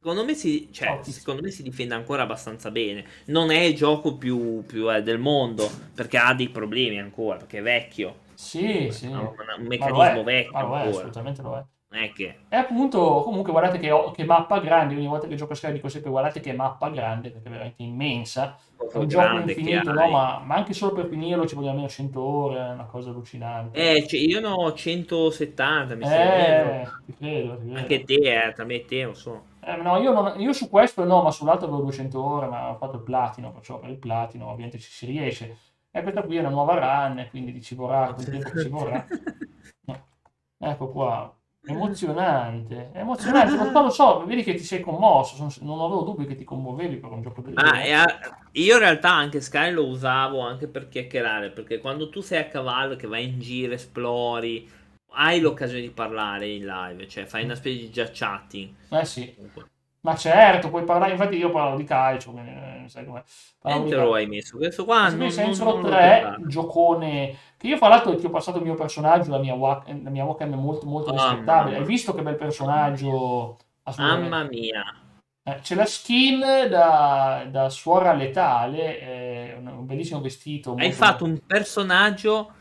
secondo me si, cioè, secondo me si difende ancora abbastanza bene. Non è il gioco più, più, eh, del mondo, perché ha dei problemi ancora, perché è vecchio. Sì, sì. Ha un, un meccanismo è, vecchio ma è, assolutamente lo è. È che... E appunto, comunque, guardate che, che mappa grande. Ogni volta che gioco a Sky dico sempre: guardate che mappa grande, perché è veramente immensa. È un gioco infinito, no? hai. Ma, ma anche solo per finirlo ci vogliono almeno 100 ore, è una cosa allucinante. Eh, cioè, io ne ho 170, mi sembra. Eh, ti credo, ti credo. Anche te, eh, tra me e te, non so. Eh, no, io, non- io su questo no, ma sull'altro avevo 200 ore, ma ho fatto il platino, perciò per il platino ovviamente ci si riesce. E questa qui è una nuova run, quindi ci vorrà quel tempo che ci vorrà. No. Ecco qua, emozionante, è emozionante, so, lo so, vedi che ti sei commosso, sono- non avevo dubbi che ti commuovevi per un gioco del genere. è a- io in realtà anche Sky lo usavo anche per chiacchierare, perché quando tu sei a cavallo che vai in giro, esplori, hai l'occasione di parlare in live, cioè fai una specie di già chatting. Eh sì, ma certo, puoi parlare, infatti io parlavo di calcio, quindi, eh, sai com'è. Quanto lo hai messo? Questo qua non, lo 3, guardare. giocone che io fra l'altro ti ho passato il mio personaggio, la mia, wa- la mia è molto molto rispettabile. Hai visto che bel personaggio? Mamma mia. Eh, c'è la skin da, da suora letale, eh, un, un bellissimo vestito. Hai molto- fatto un personaggio,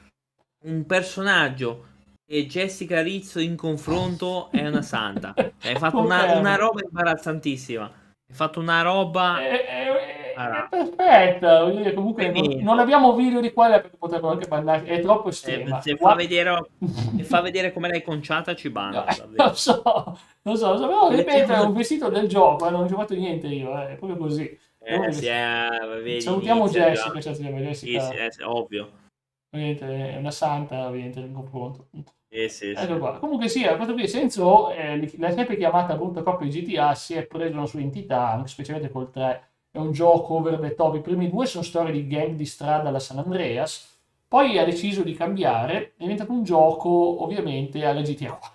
un personaggio e Jessica Rizzo in confronto è una santa. Cioè, hai fatto una, una roba imbarazzantissima. Hai fatto una roba... È, è- è- Ah. è perfetta, comunque non, non abbiamo video di quella perché potrebbero anche bannare, è troppo Eh, estrema. se fa vedere, se fa vedere come l'hai conciata ci banno. No, lo so, lo so, lo so, però ripeto, è un vestito del gioco, eh, non ho fatto niente io, eh, è proprio così. Eh, sì, eh, vedi, Salutiamo inizia Jessica, cioè, Jessica sì, eh, sì, ovvio. ovviamente è una santa ovviamente nel confronto. Sì, sì, sì. Comunque sia, questo qui Senso, eh, l'ha sempre chiamata brutta coppia di GTA, si è preso una sua entità, anche specialmente col 3, è un gioco over the top. I primi due sono storie di gang di strada alla San Andreas, poi ha deciso di cambiare, è diventato un gioco ovviamente alla GTA 4.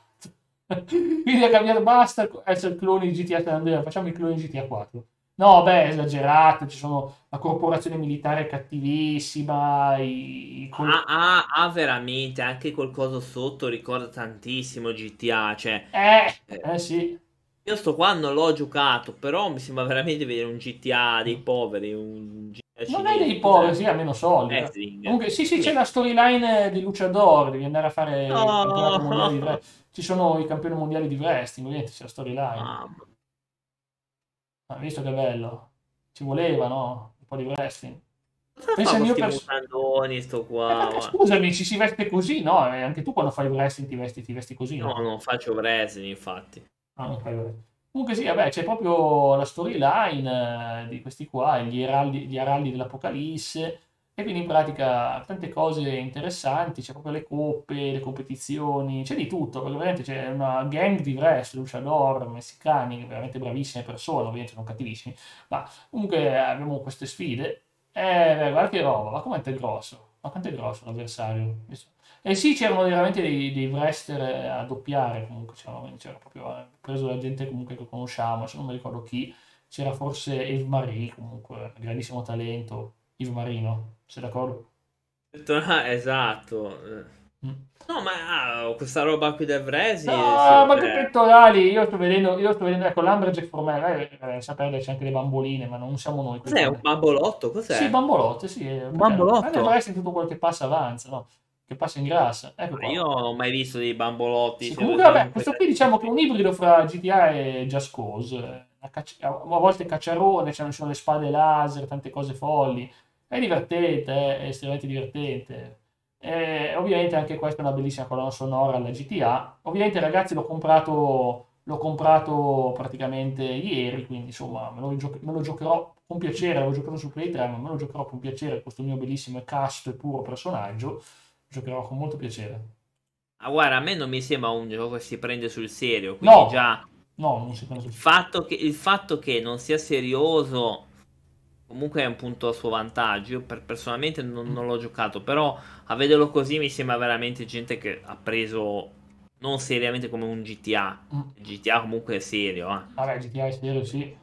Quindi ha cambiato, basta essere cloni di GTA San Andreas, facciamo i cloni di GTA 4. No, beh, esagerato, ci sono la corporazione militare cattivissima, i, i col- Ha, ha- ha veramente anche qualcosa sotto, ricorda tantissimo GTA. Cioè, Eh, eh sì. io sto qua non l'ho giocato, però mi sembra veramente vedere un GTA dei poveri. Un GTA Non è dei poveri, sì, ha meno soldi. Eh, sì. Comunque, sì, sì, c'è la storyline di Luciador, devi andare a fare il No. campionato mondiale di wrestling. Ci sono i campioni mondiali di wrestling, ovviamente c'è la storyline. Mamma. Ha visto che bello? Ci voleva, no? Un po' di wrestling. Pensa al mio questi pers- mutandoni sto Eh, qua? ma- scusami, ci si veste così, no? Eh, anche tu quando fai wrestling ti vesti, ti vesti così, No, non faccio wrestling, infatti. Ah, non fai wrestling. Comunque sì, vabbè, c'è proprio la storyline eh, di questi qua, gli araldi, gli araldi dell'Apocalisse, e quindi in pratica tante cose interessanti, c'è proprio le coppe, le competizioni, c'è di tutto, perché veramente c'è una gang di wrestler, luchador, messicani, veramente bravissime persone, ovviamente sono cattivissimi, ma comunque abbiamo queste sfide, eh, beh, guarda che roba, ma quanto è grosso, ma quanto è grosso l'avversario? Eh sì, c'erano veramente dei, dei wrestler a doppiare, comunque c'era, c'era proprio eh, preso la gente comunque che conosciamo, adesso non mi ricordo chi, c'era forse Eve Marie, comunque, grandissimo talento, Eve Marino, sei d'accordo? Ah, Esatto. Mm. No, ma ah, questa roba qui del wrestling... No, ma che eh. pettorali, io sto vedendo, io sto vedendo, ecco, l'Amberjack for me, eh, eh, sapere c'è anche le bamboline, ma non siamo noi. Cos'è, un bambolotto? Cos'è? Sì, bambolotte, sì. Un bambolotto? Eh, wrestling tutto quello che passa avanza, no? Che passa in grassa, ecco. Io non ho mai visto dei bambolotti. Sì, se comunque, vabbè, questo qui diciamo che è un ibrido fra GTA e Just Cause. eh, a, cacci- a volte cacciarone, ci sono le spade laser, tante cose folli. È divertente, è estremamente divertente. E ovviamente anche questa è una bellissima colonna sonora alla GTA. Ovviamente, ragazzi, l'ho comprato, l'ho comprato praticamente ieri, quindi insomma me lo, gioc- me lo giocherò con piacere. L'ho giocato su Play 3, ma me lo giocherò con piacere. Questo mio bellissimo e casto e puro personaggio. Giocherò con molto piacere. Ah, guarda, a me non mi sembra un gioco che si prende sul serio. Quindi No. già No, non si prende sul che, il fatto che non sia serioso comunque è un punto a suo vantaggio. Io per, personalmente non, non l'ho giocato, però a vederlo così mi sembra veramente gente che ha preso non seriamente come un GTA. Mm. GTA comunque è serio, eh. Vabbè, GTA è serio, sì.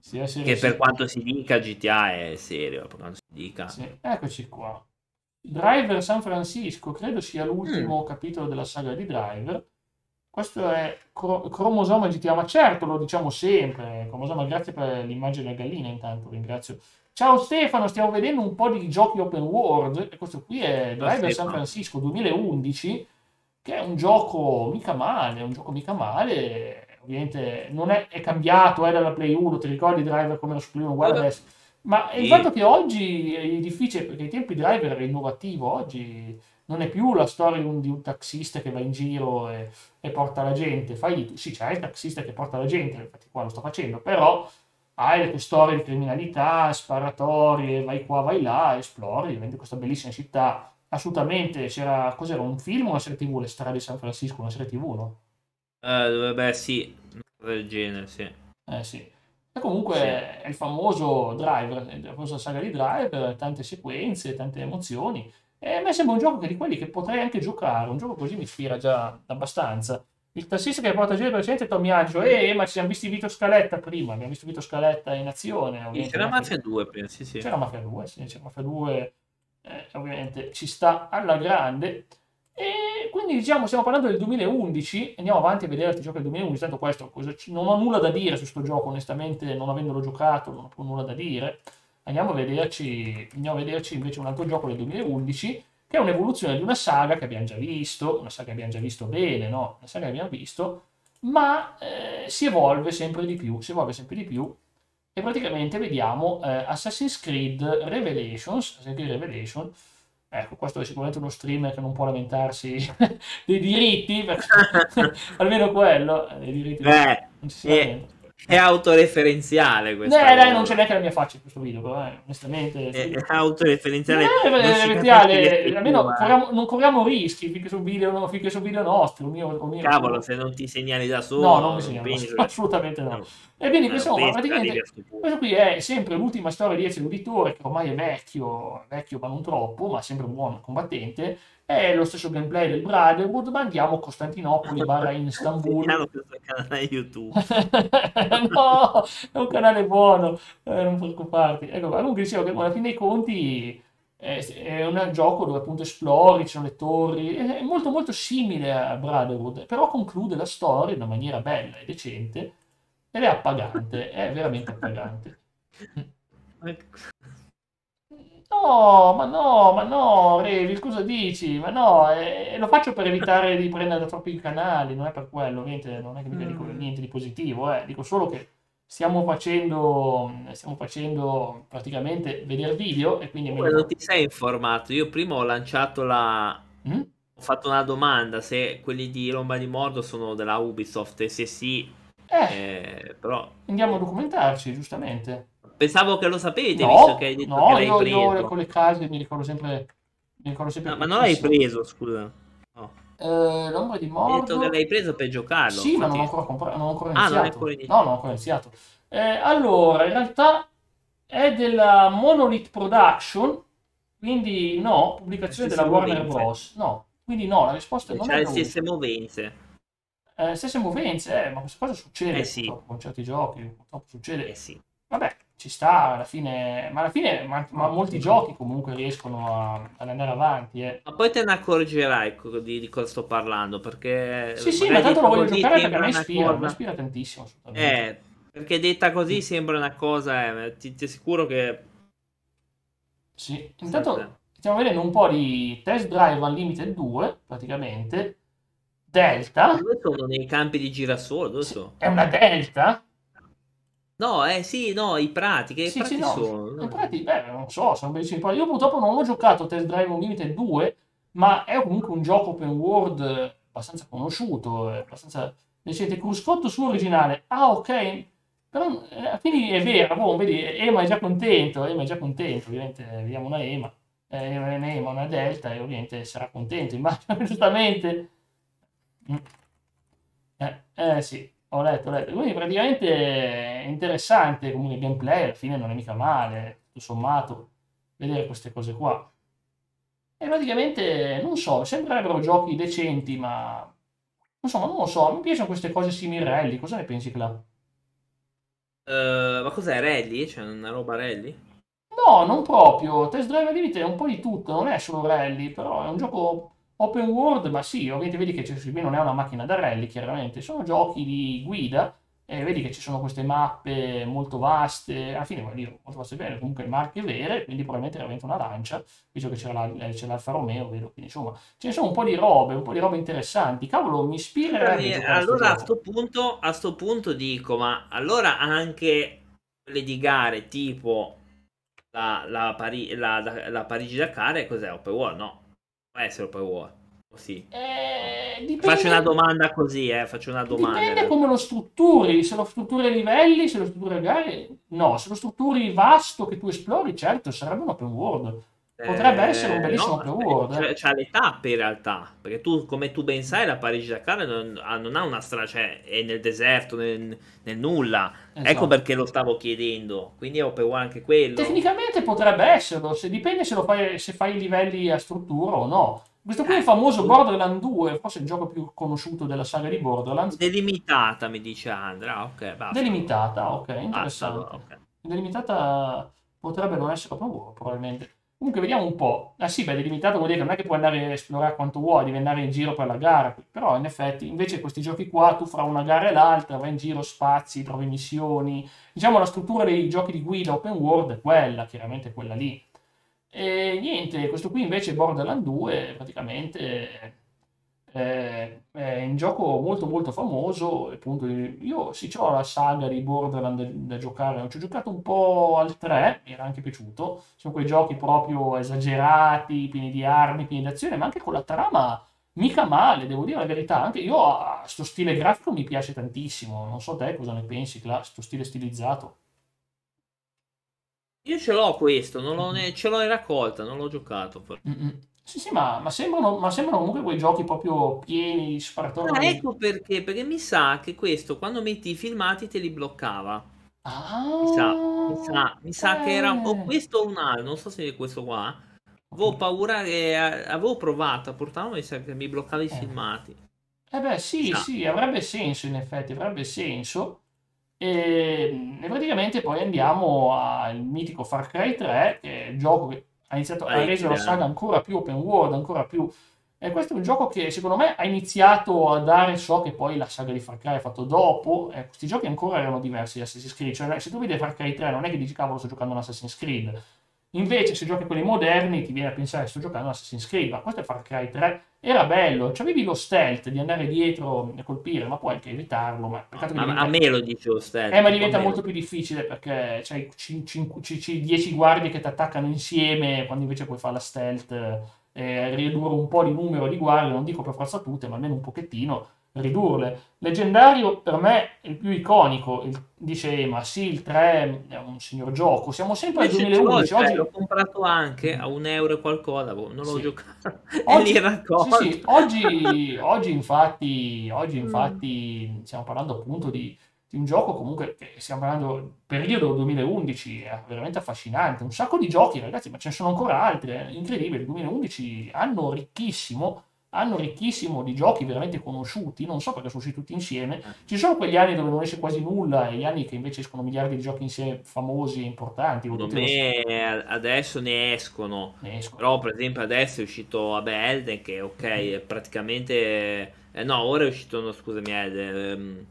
Sì, è serio, Che sì. per quanto si dica GTA è serio, per quanto si dica. Sì, eccoci qua. Driver San Francisco, credo sia l'ultimo Mm. capitolo della saga di Driver. Questo è Cro- Cromosoma GTA, ma certo, lo diciamo sempre. Cromosoma, grazie per l'immagine della gallina, intanto ringrazio. Ciao Stefano, stiamo vedendo un po' di giochi open world. E questo qui è Driver San. Francisco 2011, che è un gioco mica male, un gioco mica male. Ovviamente non è, è cambiato è dalla Play 1, ti ricordi Driver come era su Play 1, guarda adesso. Ma il Sì. fatto che oggi è difficile, perché ai tempi Driver era innovativo, oggi non è più la storia di un, di un taxista che va in giro e, e porta la gente. Fai, sì, c'è il taxista che porta la gente, infatti qua lo sto facendo, però hai le tue storie di criminalità, sparatorie, vai qua, vai là, esplori, diventi questa bellissima città. Assolutamente, c'era, cos'era, un film o una serie tv, Le strade di San Francisco, una serie tv, no? Eh, dovrebbe, sì, del genere, sì. Eh sì. E comunque è il famoso Driver, la famosa saga di Driver, tante sequenze, tante emozioni. E a me sembra un gioco che di quelli che potrei anche giocare. Un gioco così mi ispira già abbastanza. Il tassista che porta a giro il precedente è Tommy Angelo. Eh, ma ci siamo visti Vito Scaletta prima. Abbiamo visto Vito Scaletta in azione. Ovviamente. c'era Mafia 2 prima, sì, sì. C'era Mafia 2, sì, c'era Mafia 2, eh, ovviamente ci sta alla grande. E quindi diciamo, stiamo parlando del 2011, andiamo avanti a vedere altri giochi del 2011, tanto questo, non ho nulla da dire su questo gioco, onestamente non avendolo giocato non ho nulla da dire. Andiamo a vederci, andiamo a vederci invece un altro gioco del 2011, che è un'evoluzione di una saga che abbiamo già visto, una saga che abbiamo già visto bene, no? Una saga che abbiamo visto, ma eh, si evolve sempre di più, si evolve sempre di più e praticamente vediamo eh, Assassin's Creed Revelations, Assassin's Creed Revelation, ecco questo è sicuramente uno streamer che non può lamentarsi dei diritti, perché almeno quello, eh, dei diritti Beh, non ci si eh, lamenta. È autoreferenziale questa Eh, dai, non c'è neanche la mia faccia in questo video, però eh, onestamente... È, sì. è autoreferenziale. Eh, non capisce che almeno corriamo- non corriamo rischi finché sul video, finché sul video nostro. il mio- il mio- Cavolo, se non ti segnali da solo, No, non mi segnalo, penso- assolutamente no. no. E quindi Eh, penso praticamente questo qui è sempre l'ultima storia di Ezio l'uditore, che ormai è vecchio, vecchio ma non troppo, ma sempre un buon combattente. È lo stesso gameplay del Brotherhood, ma andiamo a Costantinopoli, barra in Istanbul. Questo canale YouTube. no, è un canale buono, eh, non preoccuparti. Ecco, comunque dicevo che alla fine dei conti è, è un gioco dove appunto esplori, ci sono le torri, è molto molto simile a Brotherhood, però conclude la storia in una maniera bella e decente ed è appagante, è veramente appagante. No, ma no, ma no, Revi, cosa dici? Ma no, eh, lo faccio per evitare di prendere da troppi canali, non è per quello, ovviamente non è che mica dico Mm. niente di positivo, eh. Dico solo che stiamo facendo, stiamo facendo praticamente vedere video e quindi meglio... non ti sei informato? Io prima ho lanciato la. Mm? Ho fatto una domanda se quelli di Lomba di Mordo sono della Ubisoft e se sì, Eh, eh, però andiamo a documentarci, giustamente. Pensavo che lo sapete No, visto che hai detto no, che l'hai io, io preso. con le case mi ricordo sempre... Mi ricordo sempre No, ma non l'hai preso, scusa. No. Eh, l'ombra di Hai detto che l'hai preso per giocarlo. Sì, ma non ho ancora comprato, non ho ancora Ah, non iniziato. ancora iniziato. No, non ho ancora iniziato. Eh, allora, in realtà è della Monolith Production, quindi no, pubblicazione della Warner movenze. Bros. No, quindi no, la risposta non C'ha è le no. stesse movenze. Eh, stesse movenze, eh, ma questa cosa succede Eh sì. con certi giochi, purtroppo succede. Eh sì. Vabbè, ci sta alla fine, ma alla fine ma, ma molti giochi comunque riescono a- ad andare avanti, eh. Ma poi te ne accorgerai co- di, di cosa sto parlando, perché... Sì, sì, ma tanto lo voglio giocare perché mi ispira, cosa- mi ispira tantissimo. Eh, perché detta così sembra una cosa, eh, ti, ti assicuro che... Sì, intanto stiamo vedendo un po' di Test Drive Unlimited 2, praticamente. Delta. Dove sono nei campi di girasole? Dove Sì, sono? È una Delta? No, eh sì, no, i prati, che Sì, prati sì, no. sono? In pratica, beh, non so, sono bellissimi. Io purtroppo non ho giocato Test Drive Unlimited 2, ma è comunque un gioco open world eh, abbastanza conosciuto, eh, abbastanza decente. Cruscotto su originale. Ah, ok. Però, eh, quindi è vero, boh, vedi, Ema è già contento, Ema è già contento, ovviamente vediamo una Ema, eh, una Ema, una Delta, e ovviamente sarà contento, immagino, giustamente. Mm. Eh, eh, sì, Ho letto, ho letto. Quindi praticamente è interessante comunque il gameplay, alla fine non è mica male, tutto sommato, vedere queste cose qua. E praticamente, non so, sembrerebbero giochi decenti, ma... Insomma, non lo so, mi piacciono queste cose simili cosa ne pensi, Cla? Uh, ma cos'è, rally? Cioè una roba rally? No, non proprio. Test Drive Unlimited è un po' di tutto, non è solo rally, però è un gioco open world, ma sì, ovviamente vedi che qui non è una macchina da rally, chiaramente, sono giochi di guida e vedi che ci sono queste mappe molto vaste, alla fine voglio dire, molto vaste bene, comunque marche vere, quindi probabilmente era veramente una lancia, visto che c'era, la, c'era l'Alfa Romeo, vedo, quindi insomma, ce ne sono un po' di robe, un po' di robe interessanti, cavolo, mi ispira. Allora a sto, punto, a sto punto dico, ma allora anche le di gare tipo la, la, Pari- la, la, Parigi-Dakar cos'è? Open World? No, essere Open World. Sì. Eh, dipende... Faccio una domanda così, eh, faccio una domanda. Dipende come lo strutturi, se lo strutturi a livelli, se lo strutturi a gare, no, se lo strutturi vasto che tu esplori, certo, sarebbe un open world. Potrebbe eh, essere un bellissimo no, world. C'è, c'ha le tappe in realtà, perché tu, come tu ben sai, la Parigi-Dakar non, non ha una strada, cioè è nel deserto, nel, nel nulla. Esatto. Ecco perché lo stavo chiedendo. Quindi è open world anche quello. Tecnicamente potrebbe esserlo, se dipende se, fai, se fai i livelli a struttura o no. Questo qui è il famoso Borderlands 2, forse il gioco più conosciuto della saga di Borderlands. Delimitata, mi dice Andra, ok, basta. Delimitata, ok, interessante. Basta, okay. Delimitata potrebbe non essere world, probabilmente. Comunque vediamo un po'. Ah sì, beh, delimitato vuol dire che non è che puoi andare a esplorare quanto vuoi, devi andare in giro per la gara. Però in effetti, invece questi giochi qua, tu fra una gara e l'altra vai in giro, spazi, trovi missioni. Diciamo la struttura dei giochi di guida open world è quella, chiaramente quella lì. E niente, questo qui invece Borderlands 2 praticamente è, è un gioco molto molto famoso. Appunto, io sì, ho la saga di Borderlands da, da giocare, ci ho giocato un po' al 3, mi era anche piaciuto. Sono quei giochi proprio esagerati, pieni di armi, pieni di azione, ma anche con la trama mica male, devo dire la verità. Anche io a sto stile grafico mi piace tantissimo. Non so te cosa ne pensi, questo stile stilizzato. Io ce l'ho questo, non l'ho ne- ce l'ho in raccolta, non l'ho giocato. Mm-mm. Sì, sì, ma, ma sembrano, ma sembrano comunque quei giochi proprio pieni di sparatori. Ah, ecco perché, perché mi sa che questo quando metti i filmati te li bloccava. Ah, Mi sa, mi sa, mi sa che era o eh. questo o un altro, non so se è questo qua. Avevo paura che avevo provato a portarlo, mi sa che mi bloccava i Eh. filmati. Eh beh, sì, Sa. sì, avrebbe senso in effetti, avrebbe senso. E, e praticamente poi andiamo al mitico Far Cry 3, che è il gioco che ha iniziato a reso la saga ancora più open world, ancora più... E questo è un gioco che secondo me ha iniziato a dare ciò che poi la saga di Far Cry ha fatto dopo. Eh, questi giochi ancora erano diversi da Assassin's Creed. Cioè, se tu vedi Far Cry 3 non è che dici cavolo sto giocando un Assassin's Creed. Invece se giochi quelli moderni ti viene a pensare sto giocando Assassin's Creed. Ma questo è Far Cry 3 era bello, avevi lo stealth di andare dietro e colpire, ma puoi anche evitarlo. Ma che diventa... A me lo dice lo stealth. Eh, ma diventa molto più difficile perché c'hai 10 guardie che ti attaccano insieme, quando invece puoi fare la stealth eh, ridurre un po' di numero di guardie, non dico per forza tutte, ma almeno un pochettino ridurle. Leggendario per me è il più iconico, il, dice ma sì, il 3 è un signor gioco, siamo sempre al 2011. Oggi l'ho comprato anche a un euro e qualcosa, boh, non l'ho sì. giocato. Oggi, sì, sì, oggi, oggi, infatti, oggi infatti stiamo parlando appunto di, di, un gioco comunque che stiamo parlando del periodo 2011, è veramente affascinante, un sacco di giochi ragazzi, ma ce ne sono ancora altri, è incredibile, il 2011 anno ricchissimo anno ricchissimo di giochi veramente conosciuti, non so perché sono usciti tutti insieme. Ci sono quegli anni dove non esce quasi nulla e gli anni che invece escono miliardi di giochi insieme famosi e importanti. Secondo me lo... adesso ne escono. ne escono. Però per esempio adesso è uscito vabbè, Elden che ok, è praticamente... Eh, no, ora è uscito, no, scusami, Elden, um,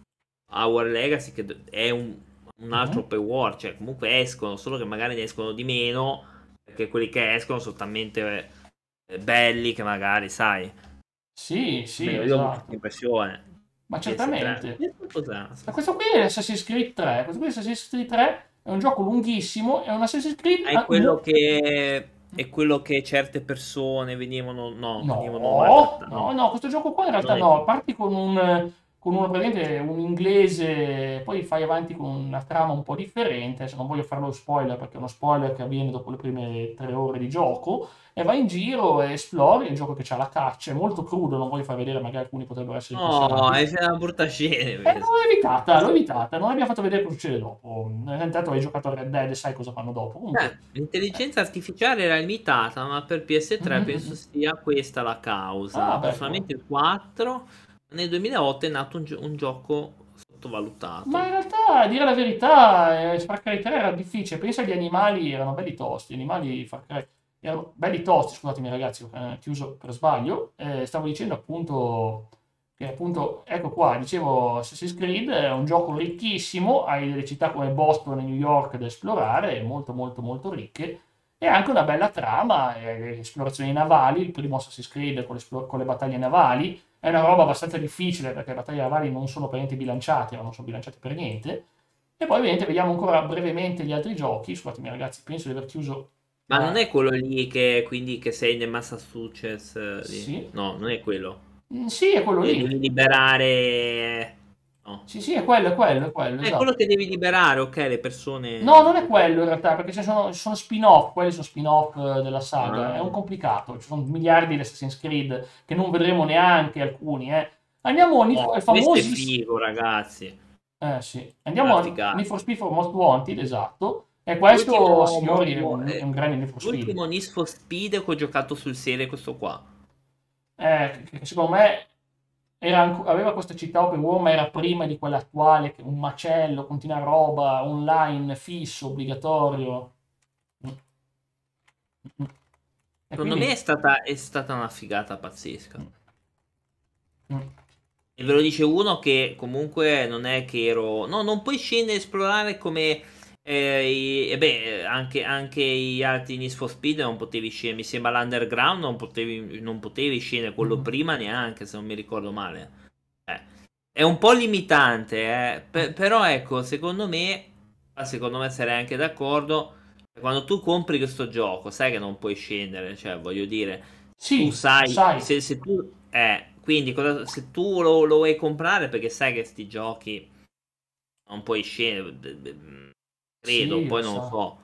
Our Legacy che è un, un altro uh-huh. open world, cioè comunque escono, solo che magari ne escono di meno perché quelli che escono sono talmente eh, belli che magari, sai, sì, sì, Beh, esatto. impressione. Ma certamente. Ma questo qui è Assassin's Creed 3. Questo qui è Assassin's Creed 3 è un gioco lunghissimo, è un Assassin's Creed... È quello che... È quello che certe persone venivano... No, no, venivano no, no, questo gioco qua in realtà no. Parti con un, con uno praticamente un inglese, poi fai avanti con una trama un po' differente, se non voglio farlo spoiler perché è uno spoiler che avviene dopo le prime tre ore di gioco, e vai in giro e esplori, è un gioco che ha la caccia, è molto crudo, non voglio far vedere, magari alcuni potrebbero essere No, è una brutta scena. Eh, l'ho evitata, l'ho evitata, non abbiamo fatto vedere cosa succede dopo. Intanto hai giocato a Red Dead e sai cosa fanno dopo. Comunque, eh, l'intelligenza artificiale era limitata, ma per PS3 mm-hmm. penso sia questa la causa. Ah, Personalmente il 4 nel 2008 è nato un, gi- un gioco sottovalutato. Ma in realtà, a dire la verità, eh, Far Cry 3 era difficile. Pensa agli animali, erano belli tosti. Gli animali Far Cry erano belli tosti, scusatemi ragazzi, ho eh, chiuso per sbaglio. Eh, stavo dicendo appunto che appunto, ecco qua, dicevo Assassin's Creed è un gioco ricchissimo, hai delle città come Boston e New York da esplorare, molto molto molto ricche, e anche una bella trama, eh, esplorazioni navali, il primo Assassin's Creed con le, con le battaglie navali, è una roba abbastanza difficile perché le battaglie navali non sono per niente bilanciate, ma non sono bilanciate per niente. E poi ovviamente vediamo ancora brevemente gli altri giochi. Scusatemi ragazzi, penso di aver chiuso... Ma non è quello lì che quindi che sei nel Massachusetts? Eh, sì. No, non è quello. Mm, sì, è quello lì. Devi liberare No. Sì, sì, è quello, è quello, è quello. È esatto. quello che devi liberare, ok, le persone... No, non è quello in realtà, perché ci sono, ci sono spin-off, quelli sono spin-off eh, della saga, ah. è un complicato, ci sono miliardi di Assassin's Creed che non vedremo neanche alcuni, eh. Andiamo no, famoso... Questo è figo, ragazzi. Eh sì, andiamo a Need for Speed for Most Wanted, esatto. E questo, l'ultimo, signori, è un, è un grande Need for Speed. L'ultimo Need for Speed che ho giocato sul serie questo qua. Eh, che secondo me era, aveva questa città open world, ma era prima di quella attuale, un macello, continua roba, online, fisso, obbligatorio. Secondo quindi... me è stata, è stata, una figata pazzesca. Mm. E ve lo dice uno che comunque non è che ero... No, non puoi scendere a esplorare come e, e beh, anche, anche, gli altri Need for Speed non potevi scendere. Mi sembra l'Underground non potevi, non potevi scendere, quello mm. prima neanche, se non mi ricordo male. Eh, è un po' limitante, eh. P- però ecco, secondo me, secondo me sarei anche d'accordo. Quando tu compri questo gioco, sai che non puoi scendere, cioè voglio dire, sì, tu sai, sai. Se, se, tu, eh, quindi cosa, se tu lo, lo vuoi comprare perché sai che questi giochi non puoi scendere credo, sì, poi non lo so.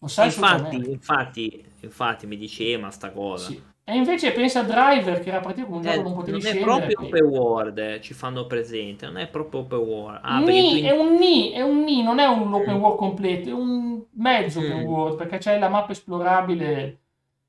Lo sai infatti, infatti, infatti mi diceva sta cosa. Sì. E invece pensa a Driver che era praticamente un gioco eh, non potevi non è proprio open world, eh, ci fanno presente, non è proprio open world. Ah, Ni, è un Ni, è un Ni, non è un open mm. world completo, è un mezzo mm. open world perché c'è la mappa esplorabile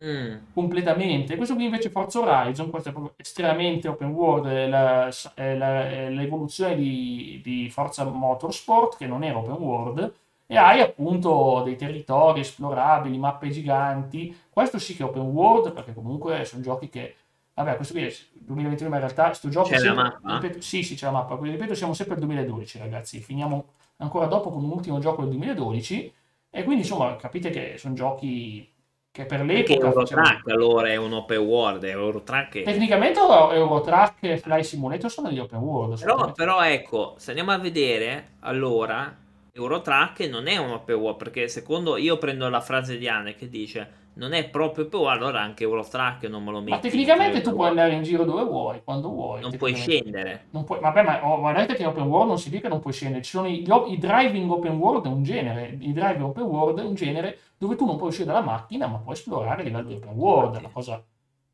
mm. completamente. Questo qui invece Forza Horizon, questo è proprio estremamente open world, è, la, è, la, è l'evoluzione di, di Forza Motorsport che non era open world e hai appunto dei territori esplorabili, mappe giganti. Questo sì che è open world, perché comunque sono giochi che... Vabbè, questo qui è 2021, ma in realtà questo gioco... C'è sempre, la mappa? Ripeto, sì, sì, c'è la mappa. Quindi, ripeto, siamo sempre al 2012, ragazzi. Finiamo ancora dopo con un ultimo gioco del 2012. E quindi, insomma, capite che sono giochi che per l'epoca... Eurotrack facevano... allora è un open world, Eurotrack è... Tecnicamente Eurotrack e Fly Simulator sono degli open world. Però, però ecco, se andiamo a vedere, allora Eurotrack non è un open world perché secondo io prendo la frase di Anne che dice non è proprio world allora anche Eurotrack non me lo metti ma tecnicamente tu puoi andare in giro dove vuoi quando vuoi non puoi scendere. Non puoi, vabbè ma oh, guardate che in open world non si dice che non puoi scendere ci sono i, i driving open world è un genere i driving open world è un genere dove tu non puoi uscire dalla macchina ma puoi esplorare a livello di open world è una cosa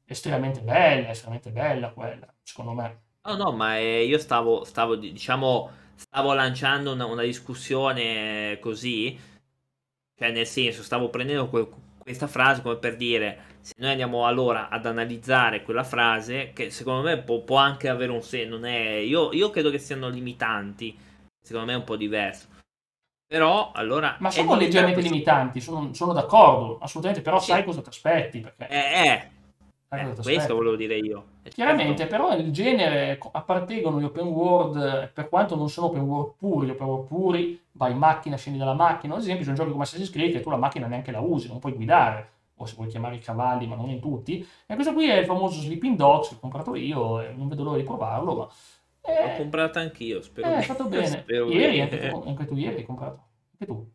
estremamente bella estremamente bella quella secondo me. No no ma eh, io stavo stavo diciamo stavo lanciando una, una discussione così, cioè nel senso stavo prendendo que- questa frase come per dire se noi andiamo allora ad analizzare quella frase che secondo me può, può anche avere un senso, non è, io, io, credo che siano limitanti, secondo me è un po' diverso. Però allora... Ma sono leggermente limitanti, sono, sono, d'accordo, assolutamente, però sì. sai cosa ti aspetti. Perché... Eh, eh, eh, questo volevo dire io. Chiaramente, però il genere appartengono gli open world, per quanto non sono open world puri, gli open world puri, vai in macchina, scendi dalla macchina, ad esempio sono giochi come Assassin's Creed che tu la macchina neanche la usi, non puoi guidare, o se vuoi chiamare i cavalli, ma non in tutti. E questo qui è il famoso Sleeping Dogs che ho comprato io, e non vedo l'ora di provarlo, ma... Eh, L'ho comprato anch'io, spero. Eh, hai fatto bene. ieri, bene. Anche, tu, anche tu ieri hai comprato. Anche tu.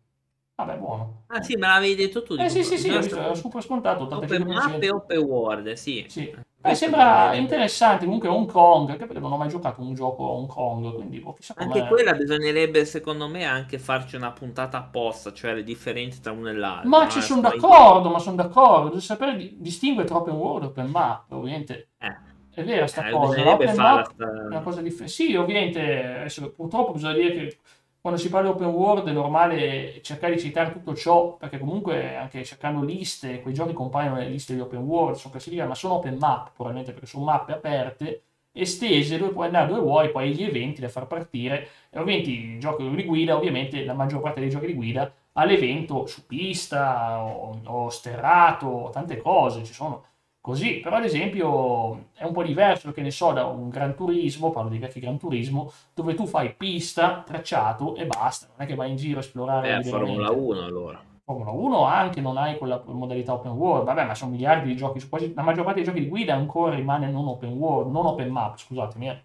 Vabbè, buono. Ah sì, me l'avevi detto tu. Eh sì, sì, sì, ho visto, era super scontato. Open 85%. map e open world, sì. Sì. Eh, Questo sembra interessante, comunque Hong Kong, che non ho mai giocato un gioco a Hong Kong, quindi boh, chissà Anche com'è. quella bisognerebbe, secondo me, anche farci una puntata apposta, cioè le differenze tra uno e l'altro. Ma ci sono d'accordo, ma sono d'accordo. Devi sapere di- distinguere tra open world e open map, ovviamente. Eh, È vera sta eh, cosa. L'open map sta- è una cosa differente. Sì, ovviamente, adesso, purtroppo bisogna dire che quando si parla di open world è normale cercare di citare tutto ciò, perché comunque anche cercando liste, quei giochi compaiono nelle liste di open world, sono classificati, ma sono open map, probabilmente perché sono mappe aperte, estese, dove puoi andare dove vuoi, poi gli eventi da far partire, e ovviamente i giochi di guida, ovviamente la maggior parte dei giochi di guida ha l'evento su pista o, o sterrato, tante cose ci sono così, però ad esempio è un po' diverso, che ne so, da un Gran Turismo, parlo di vecchi Gran Turismo, dove tu fai pista, tracciato e basta, non è che vai in giro a esplorare Eh. Formula 1 allora. Formula 1 anche non hai quella modalità open world, vabbè, ma sono miliardi di giochi, quasi la maggior parte dei giochi di guida ancora rimane non open world, non open map, scusatemi, eh.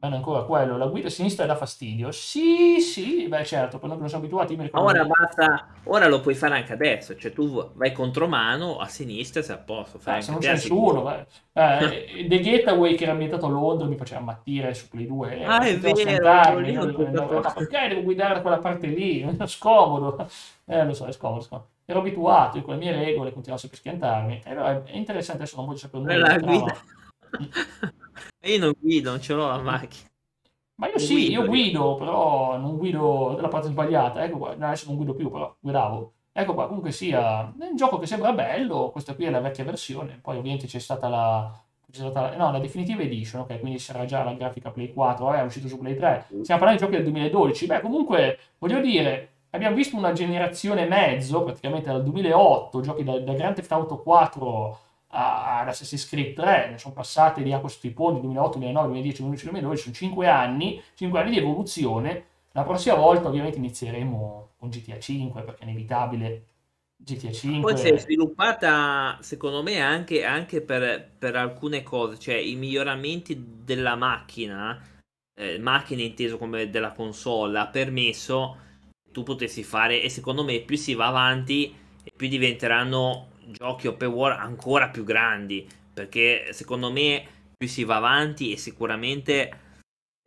Rimane ancora quello, la guida a sinistra dà fastidio. Sì, sì, beh certo, per noi che non siamo abituati, mi ora basta, ora lo puoi fare anche adesso, cioè tu vai contromano a sinistra sei a posto, fai Eh, se non c'è nessuno, vai. Eh, The Getaway che era ambientato a Londra mi faceva ammattire su Play 2. eh, Ah, è vero, lì io non non- non- perché devo guidare da quella parte lì? È scomodo. Eh, lo so, è scomodo, scomodo. Ero abituato con le mie regole, continuavo sempre a schiantarmi. Eh, però è interessante, adesso non voglio sapere nulla la guida. io non guido, non ce l'ho la macchina. Ma io Non sì, guido, io guido, però non guido dalla parte sbagliata. Ecco qua, adesso non guido più, però guidavo. Ecco qua, comunque sia, è un gioco che sembra bello, questa qui è la vecchia versione, poi ovviamente c'è stata la, c'è stata la- no, la Definitive Edition, ok, quindi sarà già la grafica Play 4, vabbè, è uscito su Play 3. Stiamo parlando di giochi del 2012, beh, comunque, voglio dire, abbiamo visto una generazione e mezzo, praticamente dal 2008, giochi da, da Grand Theft Auto 4 a- ad Assassin's Creed 3, ne sono passate lì a questi ponti 2008, 2009, 2010, 2011, 2012, sono 5 anni, 5 anni di evoluzione. La prossima volta ovviamente inizieremo con GTA 5 perché è inevitabile GTA 5. Poi si è sviluppata, secondo me, anche, anche per, per alcune cose, cioè i miglioramenti della macchina, eh, macchina inteso come della console, ha permesso che tu potessi fare, e secondo me più si va avanti, più diventeranno giochi open world ancora più grandi, perché secondo me più si va avanti e sicuramente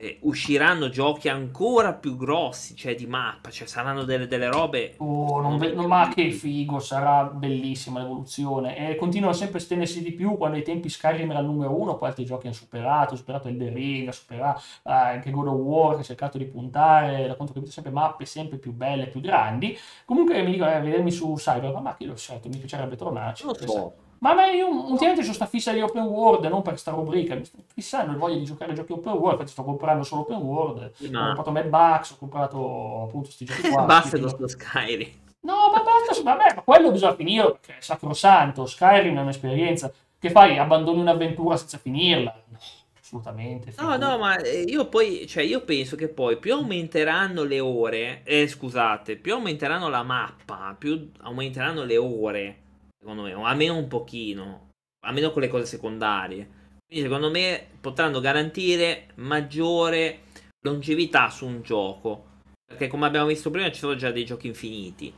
eh, usciranno giochi ancora più grossi, cioè di mappa, cioè saranno delle, delle robe... Oh, non ve- non- ma che figo, sarà bellissima l'evoluzione. E continuano sempre a stendersi di più quando ai tempi Skyrim era il numero uno, poi altri giochi hanno superato, ha superato Elden Ring, ha superato eh, anche God of War che ha cercato di puntare, da quanto ho capito sempre mappe sempre più belle, più grandi. Comunque mi dicono, eh, vedermi su Cyber, ma chi lo sa, mi piacerebbe tornarci. Lo so. Ma a me io ultimamente ho sta fissa di open world, non per sta rubrica, mi sto fissando il voglia di giocare a giochi open world, infatti sto comprando solo open world. Sì, Ho comprato Mad Max, ho comprato appunto questi giochi qua. basta con sto Skyrim. No, ma basta, vabbè, ma quello bisogna finire perché è sacrosanto. Skyrim è un'esperienza che fai, abbandoni un'avventura senza finirla. No, assolutamente. No, no, ma eh, io poi, cioè, io penso che poi più aumenteranno le ore, eh, scusate, più aumenteranno la mappa, più aumenteranno le ore, secondo me, o almeno un pochino, almeno con le cose secondarie. Quindi secondo me potranno garantire maggiore longevità su un gioco, perché come abbiamo visto prima ci sono già dei giochi infiniti.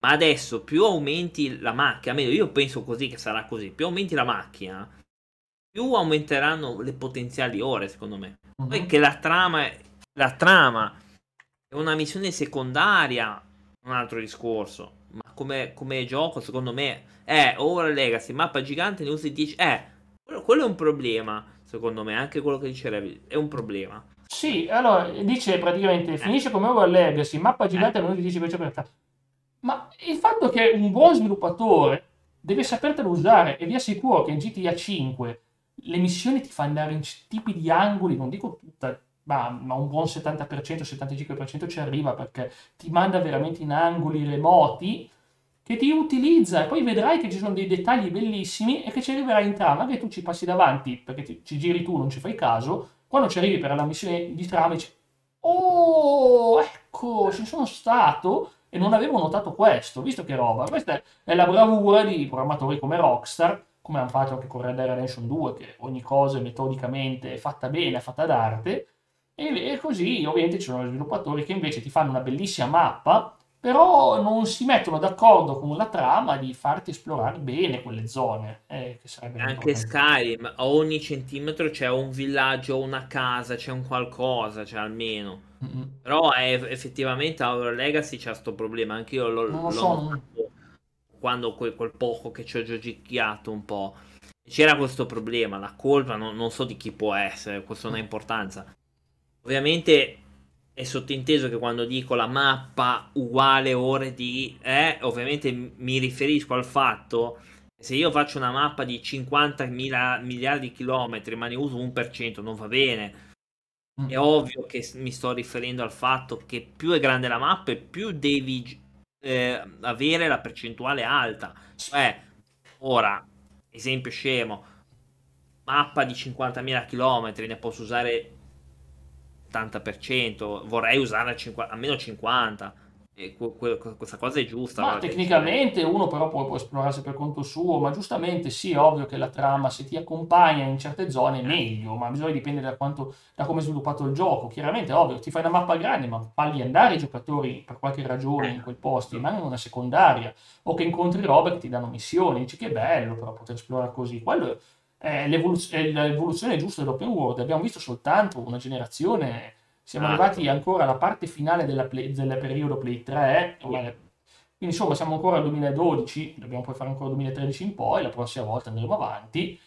Ma adesso più aumenti la macchina, almeno io penso così che sarà così, più aumenti la macchina, più aumenteranno le potenziali ore, secondo me. Poi che la trama, è- la trama è una missione secondaria, un altro discorso. Come, come gioco, secondo me, è Over Legacy, mappa gigante, ne usi 10. Eh, quello, quello è un problema, secondo me. Anche quello che dice Revi, è un problema. Sì, allora dice praticamente finisce come Over Legacy, mappa gigante non ti dice invece aperta. Ma il fatto che un buon sviluppatore deve sapertelo usare e vi assicuro che in GTA 5 le missioni ti fanno andare in tipi di angoli, non dico tutta, ma, ma un buon 70%, 75% ci arriva perché ti manda veramente in angoli remoti che ti utilizza e poi vedrai che ci sono dei dettagli bellissimi e che ci arriverai in trama che tu ci passi davanti perché ti- ci giri tu, non ci fai caso. Quando ci arrivi per la missione di trama dici oh ecco ci sono stato e non avevo notato questo visto che roba. Questa è la bravura di programmatori come Rockstar come hanno fatto anche con Red Dead Redemption 2 che ogni cosa è metodicamente fatta bene è fatta d'arte. E, e così ovviamente ci sono gli sviluppatori che invece ti fanno una bellissima mappa però non si mettono d'accordo con la trama di farti esplorare bene quelle zone. Eh, che sarebbe Anche. Skyrim, a ogni centimetro c'è un villaggio, una casa, c'è un qualcosa, c'è almeno. Mm-mm. Però è, effettivamente Our Legacy c'ha sto problema, anche io Non lo l'ho so, quando quel, quel poco che ci ho giochicchiato un po'. C'era questo problema, la colpa non, non so di chi può essere, questo non ha importanza. Ovviamente è sottinteso che quando dico la mappa uguale ore di... Eh, ovviamente mi riferisco al fatto se io faccio una mappa di 50 miliardi di chilometri ma ne uso 1%, non va bene. Mm. È ovvio che mi sto riferendo al fatto che più è grande la mappa più devi eh, avere la percentuale alta. Cioè, ora, esempio scemo, mappa di 50.000 km, ne posso usare 80%, vorrei usare almeno 50%. E que- que- questa cosa è giusta. Ma tecnicamente uno però può, può esplorarsi per conto suo, ma giustamente sì, è ovvio che la trama se ti accompagna in certe zone è meglio, ma bisogna dipendere da quanto, da come è sviluppato il gioco. Chiaramente è ovvio, ti fai una mappa grande, ma falli andare i giocatori per qualche ragione in quel posto, rimangono una secondaria, o che incontri robe che ti danno missioni, dici che bello però poter esplorare così. Quello l'evoluz- l'evoluzione giusta dell'open world, abbiamo visto soltanto una generazione siamo Ah. arrivati ancora alla parte finale della play- del periodo Play 3, ormai- quindi insomma siamo ancora al 2012, dobbiamo poi fare ancora 2013 in poi, la prossima volta andremo avanti.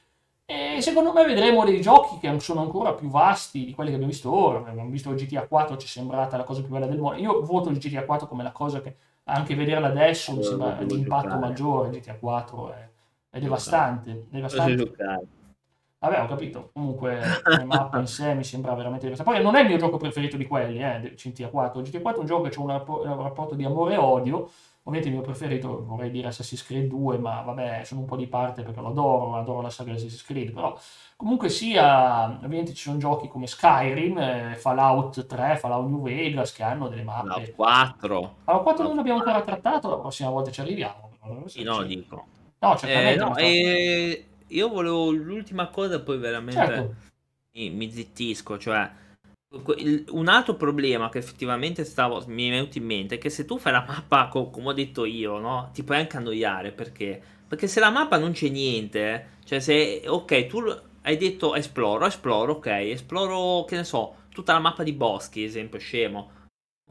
E secondo me vedremo dei giochi che sono ancora più vasti di quelli che abbiamo visto ora. Abbiamo visto GTA 4, ci è sembrata la cosa più bella del mondo. Io voto il GTA 4 come la cosa che anche vederla adesso mi Devo- sembra l'impatto giocare. maggiore. GTA 4 è, è devastante, devastante. Vabbè, ho capito. Comunque, come mappa in sé mi sembra veramente diversa. Poi non è il mio gioco preferito di quelli, eh, GTA 4. GTA 4 è un gioco che c'è un, rappo- un rapporto di amore e odio. Ovviamente il mio preferito, vorrei dire Assassin's Creed 2, ma vabbè, sono un po' di parte perché lo adoro, adoro la saga di Assassin's Creed, però comunque sia, ovviamente ci sono giochi come Skyrim, eh, Fallout 3, Fallout New Vegas, che hanno delle mappe. 4. Fallout 4 non l'abbiamo ancora trattato, la prossima volta ci arriviamo. Sì, no, dico. No, Eh, certamente. no, ma sta- e io volevo l'ultima cosa, poi veramente Certo. mi, mi zittisco. Cioè, un altro problema che effettivamente stavo, mi è venuto in mente è che se tu fai la mappa, co- come ho detto io, no? Ti puoi anche annoiare perché? Perché se la mappa non c'è niente, cioè se ok, tu hai detto esploro, esploro, ok, esploro, che ne so, tutta la mappa di boschi, esempio scemo.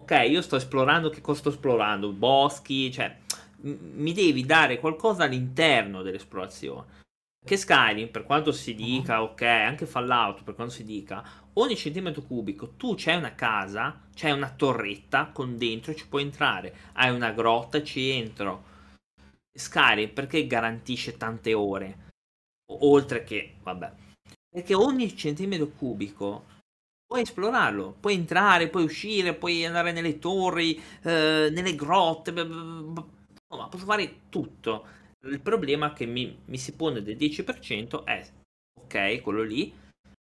Ok, io sto esplorando, che cosa sto esplorando? Boschi, cioè mi devi dare qualcosa all'interno dell'esplorazione. Che Skyrim, per quanto si dica, ok, anche Fallout, per quanto si dica, ogni centimetro cubico tu c'hai una casa, c'hai una torretta con dentro ci puoi entrare, hai una grotta, ci entro. Skyrim perché garantisce tante ore? Oltre che, vabbè, perché ogni centimetro cubico puoi esplorarlo, puoi entrare, puoi uscire, puoi andare nelle torri, eh, nelle grotte, b- b- b- insomma, posso fare tutto. Il problema che mi, mi si pone del 10% è, ok, quello lì,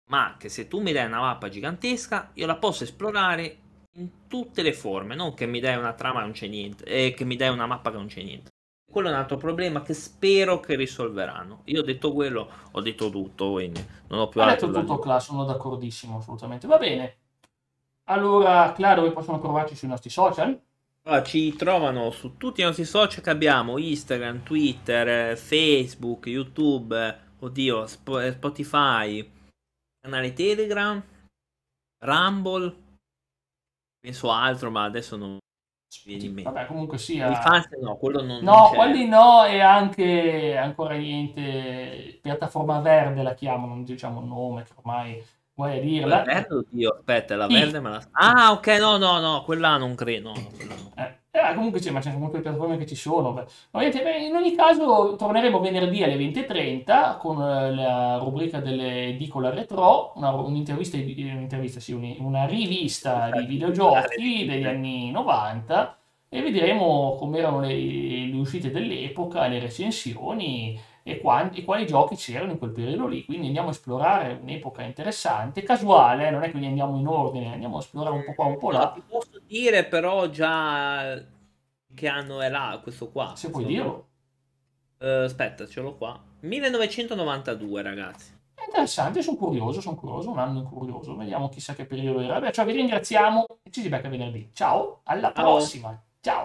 ma che se tu mi dai una mappa gigantesca, io la posso esplorare in tutte le forme, non che mi dai una trama e non c'è niente, e che mi dai una mappa che non c'è niente. Quello è un altro problema che spero che risolveranno. Io ho detto quello, ho detto tutto, quindi non ho più Ha altro detto da tutto. Cla, sono d'accordissimo, assolutamente. Va bene. Allora, Cla, dove possono trovarci sui nostri social? Allora, ci trovano su tutti i nostri social che abbiamo, Instagram, Twitter, eh, Facebook, YouTube, oddio, Sp- eh, Spotify, canale Telegram, Rumble, penso altro, ma adesso non mi viene in mente. Vabbè, comunque sia... fans no, quello non, No, non quelli no, e anche ancora niente. Piattaforma verde la chiamano, non diciamo il nome, che ormai vuoi a La dirla. verde, oddio, aspetta, la Sì. verde me la... Ah, ok, no, no, no, quella non credo, no, no. Eh, eh, comunque c'è, ma c'è comunque le piattaforme che ci sono. Ovviamente, beh, in ogni caso torneremo venerdì alle 20.30 con eh, la rubrica delle edicola retro, una, un'intervista, un'intervista, sì, un- una rivista di videogiochi degli anni 90 e vedremo come erano le, le uscite dell'epoca, le recensioni e, quan- e quali giochi c'erano in quel periodo lì. Quindi andiamo a esplorare un'epoca interessante, casuale, non è che andiamo in ordine, andiamo a esplorare un po' qua, un po' là. ti posso dire però già che anno è là questo qua. Se puoi dirlo. Eh, aspetta, ce l'ho qua. 1992, ragazzi. È interessante, sono curioso, sono curioso, un anno curioso. Vediamo chissà che periodo era. Beh, ciao, vi ringraziamo e ci si becca venerdì. Ciao, alla Ciao. prossima.